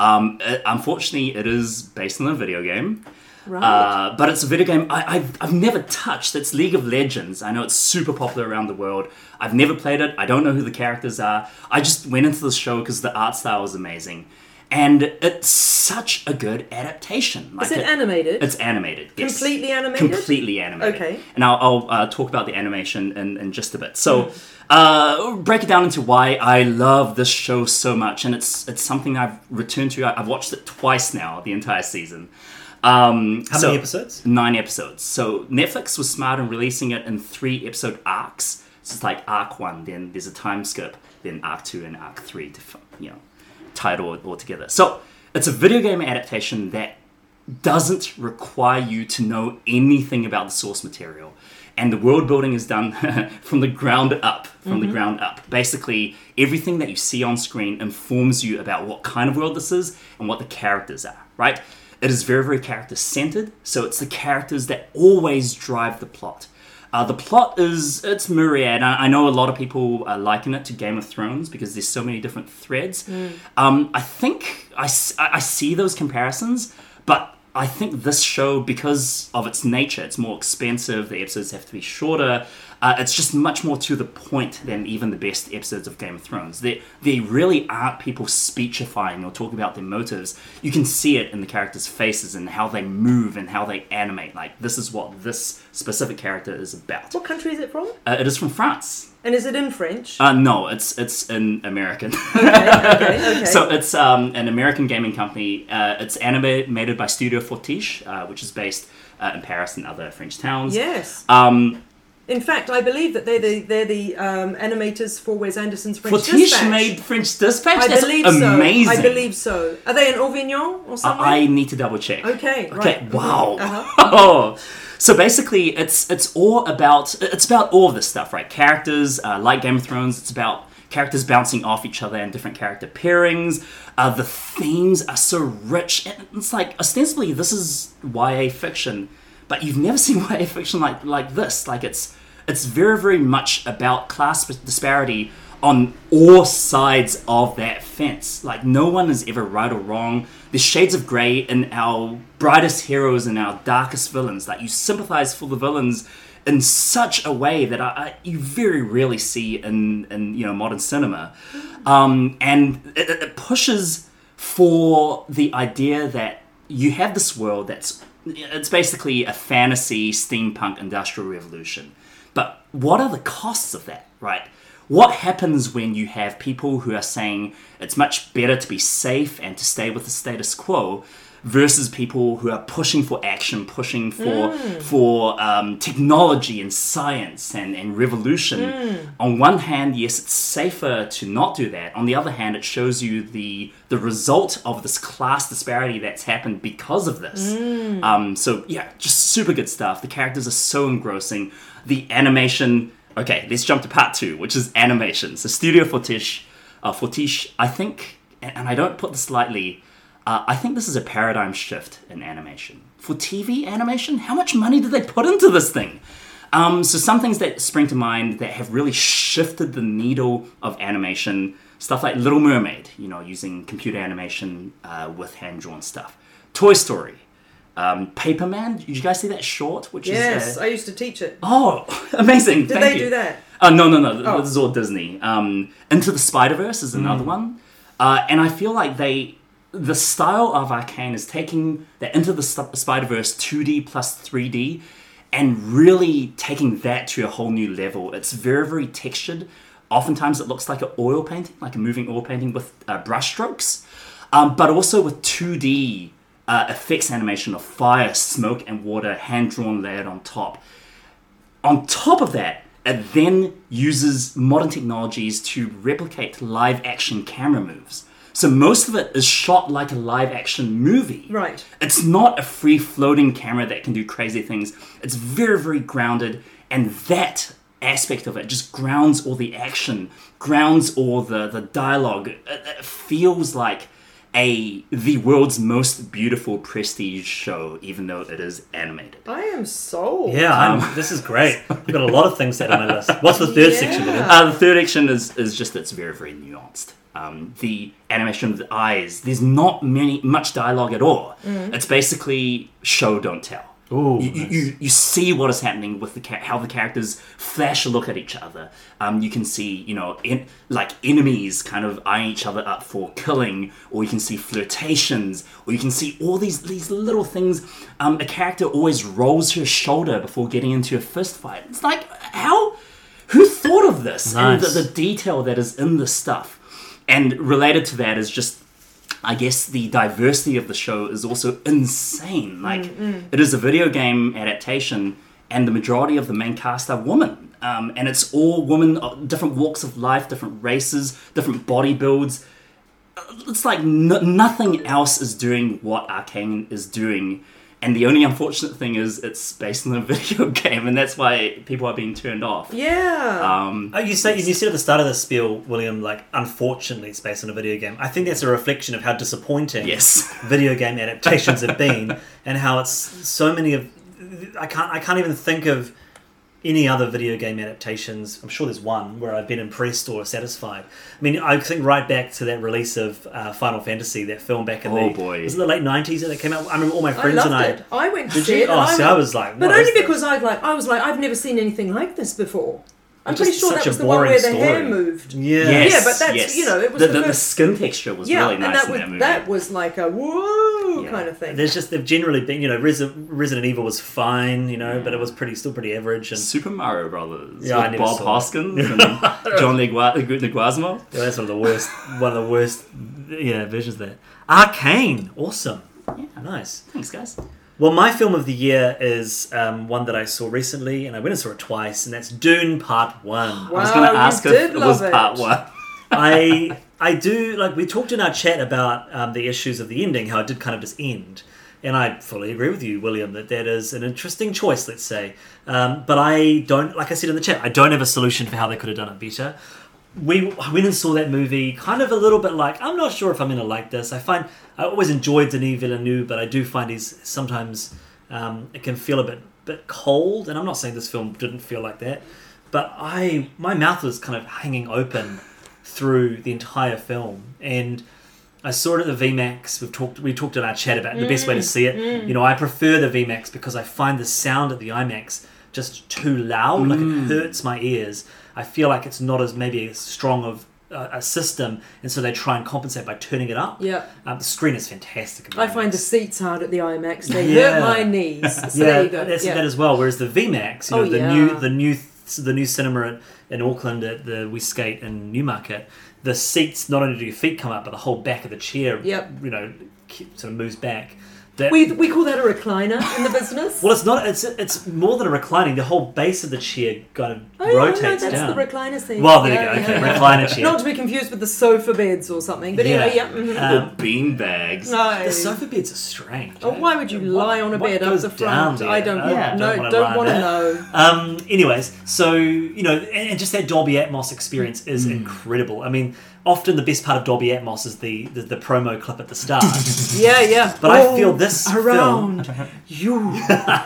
Um, it- unfortunately, it is based on a video game. Right. Uh, but it's a video game I, I've, I've never touched. It's League of Legends. I know it's super popular around the world. I've never played it. I don't know who the characters are. I just went into the show because the art style was amazing. And it's such a good adaptation. Like Is it animated? It's animated. Yes. Completely animated? Completely animated. Okay. And I'll, I'll uh, talk about the animation in, in just a bit. So, uh, break it down into why I love this show so much, and it's it's something I've returned to. I- I've watched it twice now, the entire season. Um, How so- many episodes? Nine episodes. So Netflix was smart in releasing it in three episode arcs. So it's like arc one, then there's a time skip, then arc two and arc three to f- you know tie it all, all together. So it's a video game adaptation that doesn't require you to know anything about the source material. And the world building is done from the ground up. From the mm-hmm. ground up. Basically, everything that you see on screen informs you about what kind of world this is and what the characters are, right? It is very, very character centered. So it's the characters that always drive the plot. Uh, the plot is it's myriad. I, I know a lot of people uh, liken it to Game of Thrones because there's so many different threads. Um, I think I see those comparisons, but I think this show, because of its nature, it's more expensive. The episodes have to be shorter. Uh, it's just much more to the point than even the best episodes of Game of Thrones. They they really aren't people speechifying or talking about their motives. You can see it in the characters' faces and how they move and how they animate. Like this is what this specific character is about. what country is it from? Uh, it is from France. And is it in French? Uh, no, it's it's in American. okay, okay, okay. So it's um, an American gaming company. Uh, it's animated by Studio Fortiche, uh, which is based uh, in Paris and other French towns. yes. Um, In fact, I believe that they're the they're the um, animators for Wes Anderson's French Fortiche Dispatch. made French Dispatch. I That's believe amazing. so. I believe so. Are they in Avignon or Uh, something? I need to double check. Okay, Okay. right. Wow. Uh-huh. so basically, it's it's all about it's about all of this stuff, right? Characters, uh, like Game of Thrones. It's about characters bouncing off each other and different character pairings. Uh, the themes are so rich, and it's like ostensibly this is YA fiction, but you've never seen YA fiction like like this. Like it's it's very very much about class disparity on all sides of that fence. Like no one is ever right or wrong. There's shades of grey in our brightest heroes and our darkest villains. Like you sympathize for the villains in such a way that I, I, you very rarely see in, in you know modern cinema, um, and it- it pushes for the idea that you have this world that's it's basically a fantasy steampunk industrial revolution. But what are the costs of that, right? What happens when you have people who are saying it's much better to be safe and to stay with the status quo versus people who are pushing for action, pushing for for um, technology and science and, and revolution. On one hand, yes, it's safer to not do that. On the other hand, it shows you the the result of this class disparity that's happened because of this. Um, so yeah, just super good stuff. The characters are so engrossing. The animation. Okay, let's jump to part two, which is animation. So Studio Fortiche, uh, Fortiche, I think, and and I don't put this lightly, Uh, I think this is a paradigm shift in animation. For TV animation, how much money did they put into this thing? Um, so some things that spring to mind that have really shifted the needle of animation, stuff like Little Mermaid, you know, using computer animation uh, with hand drawn stuff. Toy Story, um, Paperman. Did you guys see that short? Which Yes, is uh, I used to teach it. oh amazing. Did Thank they you. do that? Uh, no, no, no. Oh. This is all Disney. Um, Into the Spider Verse is another one, uh, and I feel like they, the style of Arcane is taking the Into the Spider Verse 2D plus 3D, and really taking that to a whole new level. It's very, very textured. Oftentimes, it looks like an oil painting, like a moving oil painting with uh, brush strokes, um, but also with 2D uh, effects animation of fire, smoke, and water, hand drawn layered on top on top of that, it then uses modern technologies to replicate live action camera moves. So most of it is shot like a live action movie. Right. It's not a free floating camera that can do crazy things. It's very, very grounded, and that aspect of it just grounds all the action, grounds all the, the dialogue. It, it feels like a the world's most beautiful prestige show, even though it is animated. I am sold. Yeah, I'm, this is great. I've got a lot of things set on my list. What's the third Yeah. section? William? Uh, the third section is, is just it's very very nuanced. Um, the animation of the eyes, there's not many much dialogue at all. It's basically show don't tell. Ooh, you, you, you, you see what is happening with the ca- how the characters flash a look at each other. Um, you can see you know in, like enemies kind of eyeing each other up for killing, or you can see flirtations, or you can see all these these little things. Um, a character always rolls her shoulder before getting into a fist fight. It's like how who thought of this and the, the detail that is in this stuff. And related to that is just I guess the diversity of the show is also insane. Like, it is a video game adaptation, and the majority of the main cast are women. Um, and it's all women, uh, different walks of life, different races, different body builds. Uh, It's like n- nothing else is doing what Arcane is doing. And the only unfortunate thing is it's based on a video game, and that's why people are being turned off. Yeah. Um, Oh, you say you said at the start of the spiel, William. Like, unfortunately, it's based on a video game. I think that's a reflection of how disappointing yes. video game adaptations have been, and how it's so many of. I can't. I can't even think of any other video game adaptations. I'm sure there's one where I've been impressed or satisfied. I mean, I think right back to that release of uh, Final Fantasy, that film back in Oh, the boy. was it the late '90s that it came out. I remember all my I friends loved and I. it. I went to Did see it. Oh, and see, I I was like, but only is this? because I'd like I was like I've never seen anything like this before. I'm pretty sure that was the one where the hair moved. Yeah. Yes, Yeah, but that's- yes. you know, it was the, the the, the skin texture was Yeah, really and nice that in was that movie. that was like a whoa Yeah. kind of thing. There's just they've generally been you know Resi- Resident Evil was fine you know but it was pretty still pretty average and Super Mario Brothers Yeah, I with Bob saw Hoskins and John Legua- Leguizamo. yeah, that's one of the worst one of the worst yeah versions there. Arcane, awesome, yeah, nice. Thanks, guys. Well, my film of the year is um, one that I saw recently, and I went and saw it twice, and that's Dune Part One. I was going to ask if it was love part one. I I do like we talked in our chat about um, the issues of the ending, how it did kind of just end, and I fully agree with you, William, that that is an interesting choice. Let's say, um, but I don't like I said in the chat, I don't have a solution for how they could have done it better. We I went and saw that movie, kind of a little bit like I'm not sure if I'm going to like this. I find I always enjoyed Denis Villeneuve, but I do find he's sometimes um, it can feel a bit bit cold, and I'm not saying this film didn't feel like that, but I my mouth was kind of hanging open through the entire film and I saw it at the VMAX. We've talked we talked in our chat about the best way to mm, see it. Mm. You know, I prefer the VMAX because I find the sound at the IMAX just too loud. Like it mm. hurts my ears. I feel like it's not as maybe as strong of uh, a system, and so they try and compensate by turning it up. Yeah. Um, the screen is fantastic. I find the seats hard at the IMAX. They Yeah. hurt my knees. So yeah, there you go. that's yeah. that as well. Whereas the VMAX, you know, Oh, the yeah. new the new the new cinema at, in Auckland at the We Skate in Newmarket, the seats not only do your feet come up, but the whole back of the chair, Yep. you know, sort of moves back. That, we, we call that a recliner in the business. well, it's not. It's it's more than a reclining. The whole base of the chair kind of oh, yeah, rotates no, that's down. the recliner seat. well, there Yeah, you go. Okay, yeah. recliner chair. Not to be confused with the sofa beds or something. But anyway, yeah. mhm. Um, Bean bags. no. the sofa beds are strange. Oh, why would you lie on a bed up goes the down front? I don't, Yeah, no, don't wanna don't want to know. Um, anyways, so you know, and, and just that Dolby Atmos experience is Hmm. incredible. I mean, often the best part of Dolby Atmos is the the, the promo clip at the start. Yeah, yeah. But I feel this film- around you.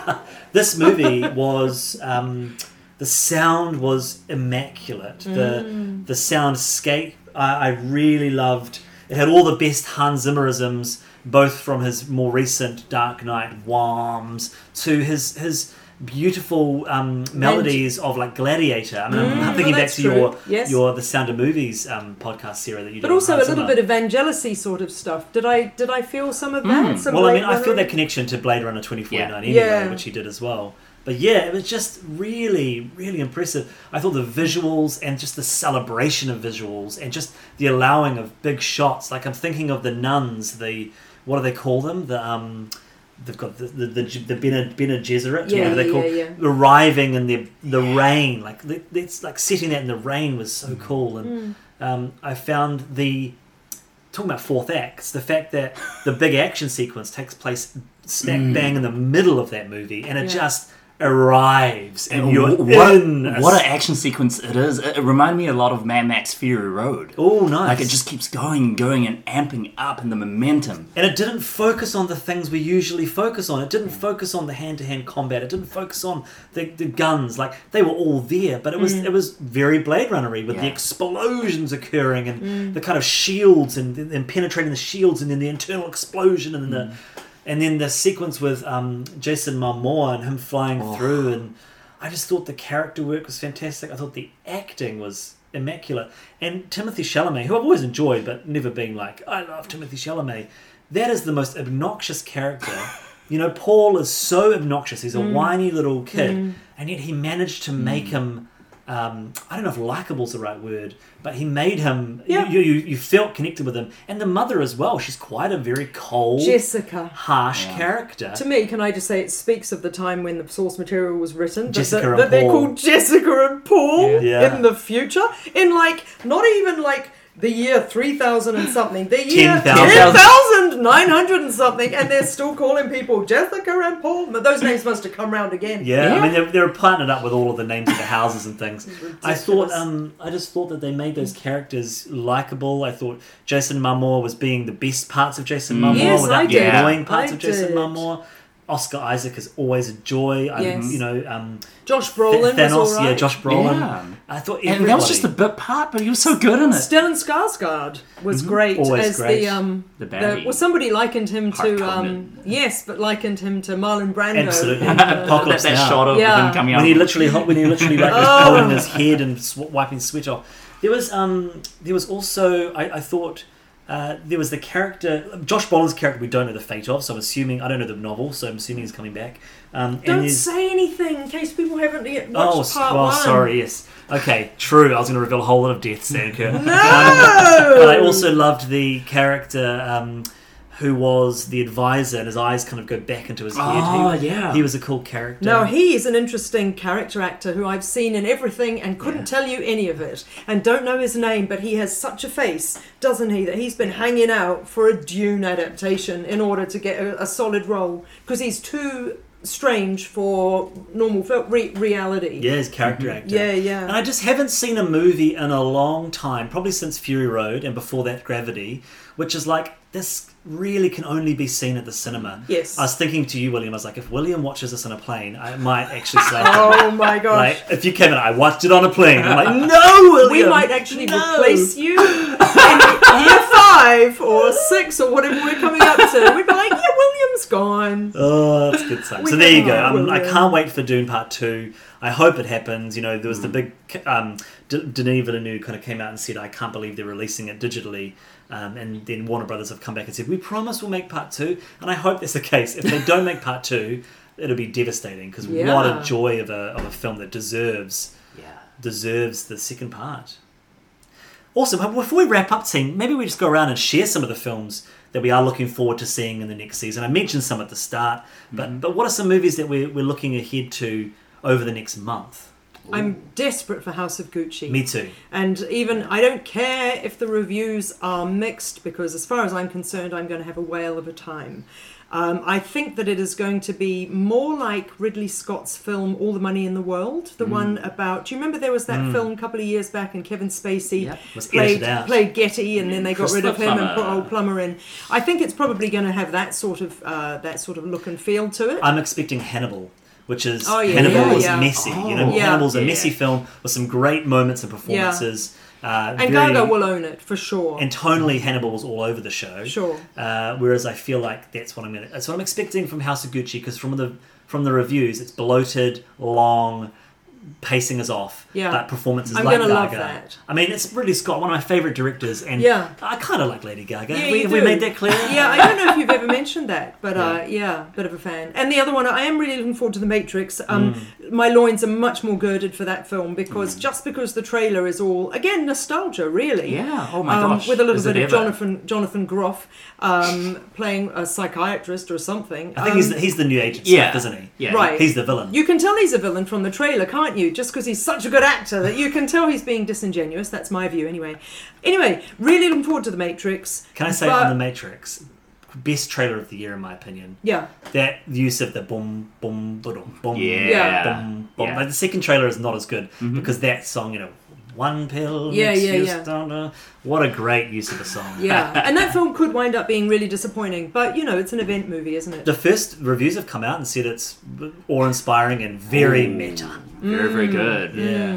this movie was um, the sound was immaculate. The the soundscape I, I really loved. It had all the best Hans Zimmerisms, both from his more recent Dark Knight Whams to his his beautiful um, melodies of like Gladiator. I mean, I'm Mm, thinking well, back that's to your. Yes. your the Sound of Movies um, podcast series that you did. But also a little Zimmer. bit of Vangelis sort of stuff. Did I did I feel some of that? Some Well, I mean, Blade I feel that connection to Blade Runner 2049 Yeah. anyway, Yeah. which he did as well. But yeah, it was just really, really impressive. I thought the visuals and just the celebration of visuals and just the allowing of big shots. Like I'm thinking of the nuns, the what do they call them? The um, they've got the the the, the Bene, Bene Gesserit, Yeah, whatever they yeah, call yeah. arriving in the the rain. Like the- it's like setting that in the rain was so mm. cool, and mm. um, I found the talking about fourth acts, the fact that the big action sequence takes place smack mm. bang in the middle of that movie, and it Yeah. just arrives, and uh, you're what, in. a what an action sequence it is. It, it reminded me a lot of Mad Max Fury Road. oh, nice! Like it just keeps going and going and amping up in the momentum. and it didn't focus on the things we usually focus on. It didn't mm. focus on the hand-to-hand combat. It didn't focus on the, the guns. Like they were all there, but it was mm. it was very Blade Runnery with the explosions occurring and mm. the kind of shields and, and penetrating the shields and then the internal explosion and then the and then the sequence with um, Jason Momoa and him flying oh. through and I just thought the character work was fantastic. I thought the acting was immaculate. And Timothée Chalamet, who I've always enjoyed, but never been like, I love Timothée Chalamet. That is the most obnoxious character. you know, Paul is so obnoxious. He's a mm. whiny little kid, mm. and yet he managed to make mm. him. Um, I don't know if likable's the right word, but he made him. Yeah. You, you you felt connected with him, and the mother as well. She's quite a very cold, Jessica. harsh character. To me, can I just say it speaks of the time when the source material was written? Jessica that, and that they're called Jessica and Paul Yeah. Yeah. in the future. In like, not even like the year 3000 and something, the year 10,000. 10,900 and something, and they're still calling people Jessica and Paul. But those names must have come round again. Yeah, Yeah. I mean they're, they're partnered up with all of the names of the houses and things. I thought, um, I just thought that they made those characters likable. I thought Jason Momoa was being the best parts of Jason Momoa Yes, without I the annoying parts I of Jason did. Momoa. Oscar Isaac is always a joy. I, Yes. you know, um, Josh Brolin Thanos, was all right. yeah, Josh Brolin. Yeah. I thought And that was just a bit part, but he was so good in it. Stellan Skarsgård was great Mm-hmm. Always as great. the um The baddie. well somebody likened him to um yes but likened him to Marlon Brando Absolutely. in, that, Apocalypse that Now. shot of Yeah. him coming out. when he literally when he literally like was holding his head and sw- wiping sweat off. There was um there was also I, I thought uh, there was the character Josh Brolin's character we don't know the fate of, so I'm assuming I don't know the novel, so I'm assuming he's coming back. Um, don't say anything in case people haven't yet watched Oh, part well, one sorry, yes. Okay, true. I was going to reveal a whole lot of deaths there, no But I also loved the character um, who was the advisor, and his eyes kind of go back into his head. Oh, he, ah, yeah. He was a cool character. No, he is an interesting character actor who I've seen in everything and couldn't tell you any of it and don't know his name, but he has such a face, doesn't he, that he's been hanging out for a Dune adaptation in order to get a, a solid role because he's too strange for normal re- reality. Yeah, his character mm-hmm. actor. Yeah, yeah. And I just haven't seen a movie in a long time, probably since Fury Road and before that Gravity, which is like this really can only be seen at the cinema. Yes. I was thinking to you, William, I was like, if William watches this on a plane, I might actually say, Oh my gosh. like, if you came in, I watched it on a plane. I'm like, no, William. we might actually no." replace you in year five or six or whatever we're coming up to. We'd be like, yeah, William's gone. Oh, that's good stuff. So there you go. Um, I can't wait for Dune Part Two. I hope it happens. You know, there was the big um, D- Denis Villeneuve kind of came out and said, "I can't believe they're releasing it digitally." Um, and then Warner Brothers have come back and said, "We promise we'll make Part 2. And I hope that's the case. If they don't make Part Two, it'll be devastating because what a joy of a of a film that deserves Yeah. deserves the second part. Awesome. But Before we wrap up, team, maybe we just go around and share some of the films that we are looking forward to seeing in the next season. I mentioned some at the start, but Mm-hmm. but what are some movies that we're, we're looking ahead to over the next month? I'm desperate for House of Gucci. Me too. And even I don't care if the reviews are mixed because, as far as I'm concerned, I'm going to have a whale of a time. Um, I think that it is going to be more like Ridley Scott's film All the Money in the World, Mm. the one about. Do you remember there was that film a couple of years back and Kevin Spacey Yep. Played, played Getty and then they got rid of him and put old Plummer in. I think it's probably going to have that sort of uh, that sort of look and feel to it. I'm expecting Hannibal, which is Oh, yeah, Hannibal yeah, is yeah. messy. you know, Oh. Hannibal's a messy film with some great moments and performances. Uh, and very- Gaga will own it for sure. and tonally Hannibal was all over the show. Sure. Uh, whereas I feel like that's what I'm gonna, that's what I'm expecting from House of Gucci because from the from the reviews it's bloated, long, pacing is off. Yeah. That but performances I'm like gonna love that. I mean, it's really Scott, one of my favorite directors, and Yeah. I kind of like Lady Gaga. Yeah, we, you have we made that clear? yeah, I don't know if you've ever mentioned that, but uh, yeah, bit of a fan. And the other one, I am really looking forward to The Matrix. Um, Mm. My loins are much more girded for that film because just because the trailer is all again nostalgia, really. Yeah, oh my um, gosh, With a little is bit of ever? Jonathan Jonathan Groff um, playing a psychiatrist or something. I think Um, he's the, he's the new agent, Yeah. Smith, isn't he? Yeah. Right. He's the villain. You can tell he's a villain from the trailer, can't you? Just because he's such a good actor that you can tell he's being disingenuous. That's my view, anyway. Anyway, really looking forward to the Matrix. Can I say but- on the Matrix, best trailer of the year in my opinion. Yeah, That use of the boom boom boom boom Yeah. Yeah. boom boom. Yeah. Like the second trailer is not as good mm-hmm. because that song, you know, one pill. Yeah, yeah, yeah. stronger. What a great use of the song. yeah. and that film could wind up being really disappointing, but you know, it's an event movie, isn't it? The first reviews have come out and said it's awe-inspiring and very Ooh. meta. Very, very Mm. good. Yeah.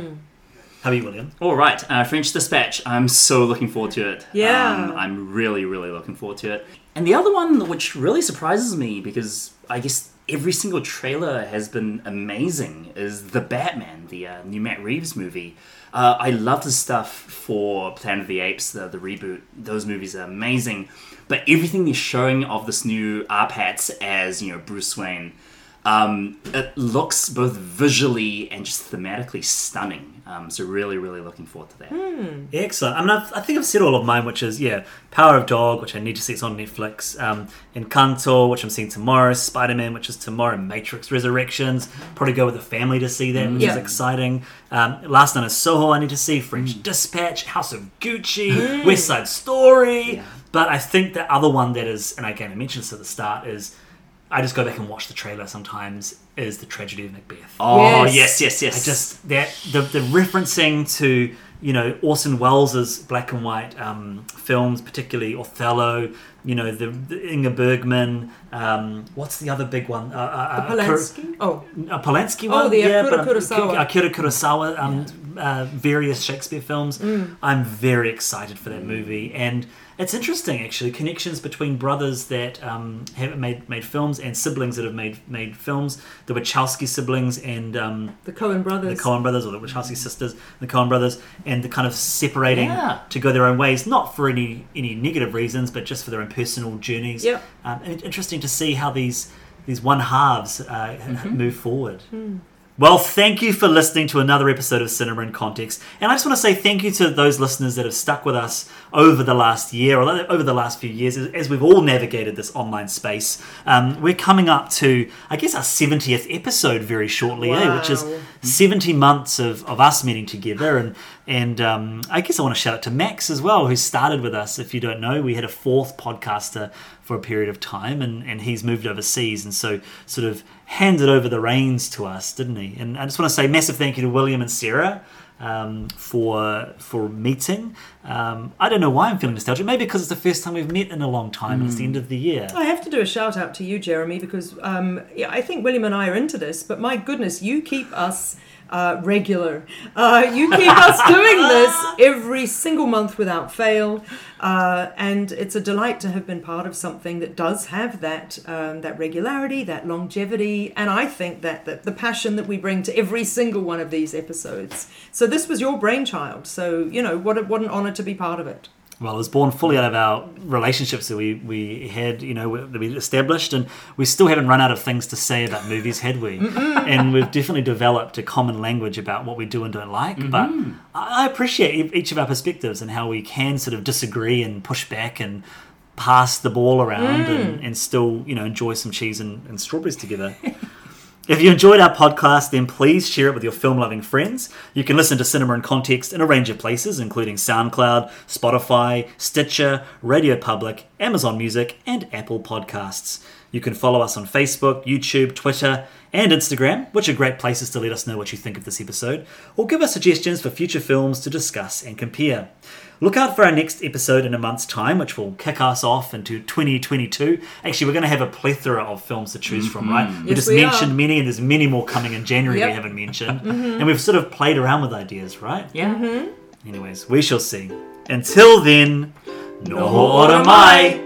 How about you, William? All right, uh, French Dispatch. I'm so looking forward to it. Yeah. Um, I'm really, really looking forward to it. And the other one, which really surprises me because I guess every single trailer has been amazing, is The Batman, the uh, new Matt Reeves movie. Uh, I love the stuff for Planet of the Apes, the, the reboot. Those movies are amazing. But everything they're showing of this new R-Patz as, you know, Bruce Wayne, um, it looks both visually and just thematically stunning. Um, so really, really looking forward to that. Excellent. I mean, I've, I think I've said all of mine, which is yeah, Power of Dog, which I need to see. It's on Netflix. Um, Encanto, which I'm seeing tomorrow. Spider Man, which is tomorrow. Matrix Resurrections. Probably go with the family to see that, which is Yeah. exciting. Um, Last Night in Soho, I need to see. French Dispatch, House of Gucci, West Side Story. Yeah. But I think the other one that is, and again, I mentioned this at the start, is I just go back and watch the trailer sometimes. Is the tragedy of Macbeth. Oh Yes. yes, yes, yes. I just that the the referencing to you know Orson Welles' black and white um, films, particularly Othello. You know the, the Ingmar Bergman. Um, what's the other big one? Uh, uh, uh, Polanski? Oh, Kur- a Polanski Oh, one. the yeah, Akira but, um, Kurosawa. Akira Kurosawa. Um, uh, various Shakespeare films. Mm. I'm very excited for that movie, and it's interesting actually connections between brothers that um, have made made films and siblings that have made made films. The Wachowski siblings and um, the Coen brothers. the Coen brothers or the Wachowski sisters, and the Coen brothers, and the kind of separating Yeah. to go their own ways, not for any any negative reasons, but just for their own personal journeys. Yep. Um, and it's interesting to see how these these one halves uh, Mm-hmm. move forward. Hmm. Well, thank you for listening to another episode of Cinema in Context. And I just want to say thank you to those listeners that have stuck with us over the last year or over the last few years as, we've all navigated this online space. Um, we're coming up to, I guess, our 70th episode very shortly, eh? which is Wow. 70 months of, of us meeting together. And, and um, I guess I want to shout out to Max as well, who started with us. If you don't know, we had a fourth podcaster for a period of time, and, and he's moved overseas, and so sort of handed over the reins to us, didn't he? And I just want to say massive thank you to William and Sarah um, for for meeting. Um, I don't know why I'm feeling nostalgic. Maybe because it's the first time we've met in a long time, and it's the end of the year. I have to do a shout out to you, Jeremy, because um, yeah, I think William and I are into this, but my goodness, you keep us uh, regular. Uh, you keep us doing this every single month without fail, uh, and it's a delight to have been part of something that does have that um, that regularity, that longevity, and I think that, that the passion that we bring to every single one of these episodes. So this was your brainchild. So you know what a, what an honor to be part of it. Well, it was born fully out of our relationships that we, we had, you know, that we established, and we still haven't run out of things to say about movies, had we? and we've definitely developed a common language about what we do and don't like. Mm-hmm. But I appreciate each of our perspectives and how we can sort of disagree and push back and pass the ball around mm. and, and still, you know, enjoy some cheese and, and strawberries together. If you enjoyed our podcast, then please share it with your film loving friends. You can listen to Cinema in Context in a range of places, including SoundCloud, Spotify, Stitcher, Radio Public, Amazon Music, and Apple Podcasts. You can follow us on Facebook, YouTube, Twitter, and Instagram, which are great places to let us know what you think of this episode, or give us suggestions for future films to discuss and compare. Look out for our next episode in a month's time, which will kick us off into 2022. Actually, we're going to have a plethora of films to choose from, right? Mm-hmm. We Yes, just we mentioned are. many, and there's many more coming in January we haven't mentioned. Mm-hmm. And we've sort of played around with ideas, right? Yeah. Mm-hmm. Anyways, we shall see. Until then, noho ora mai.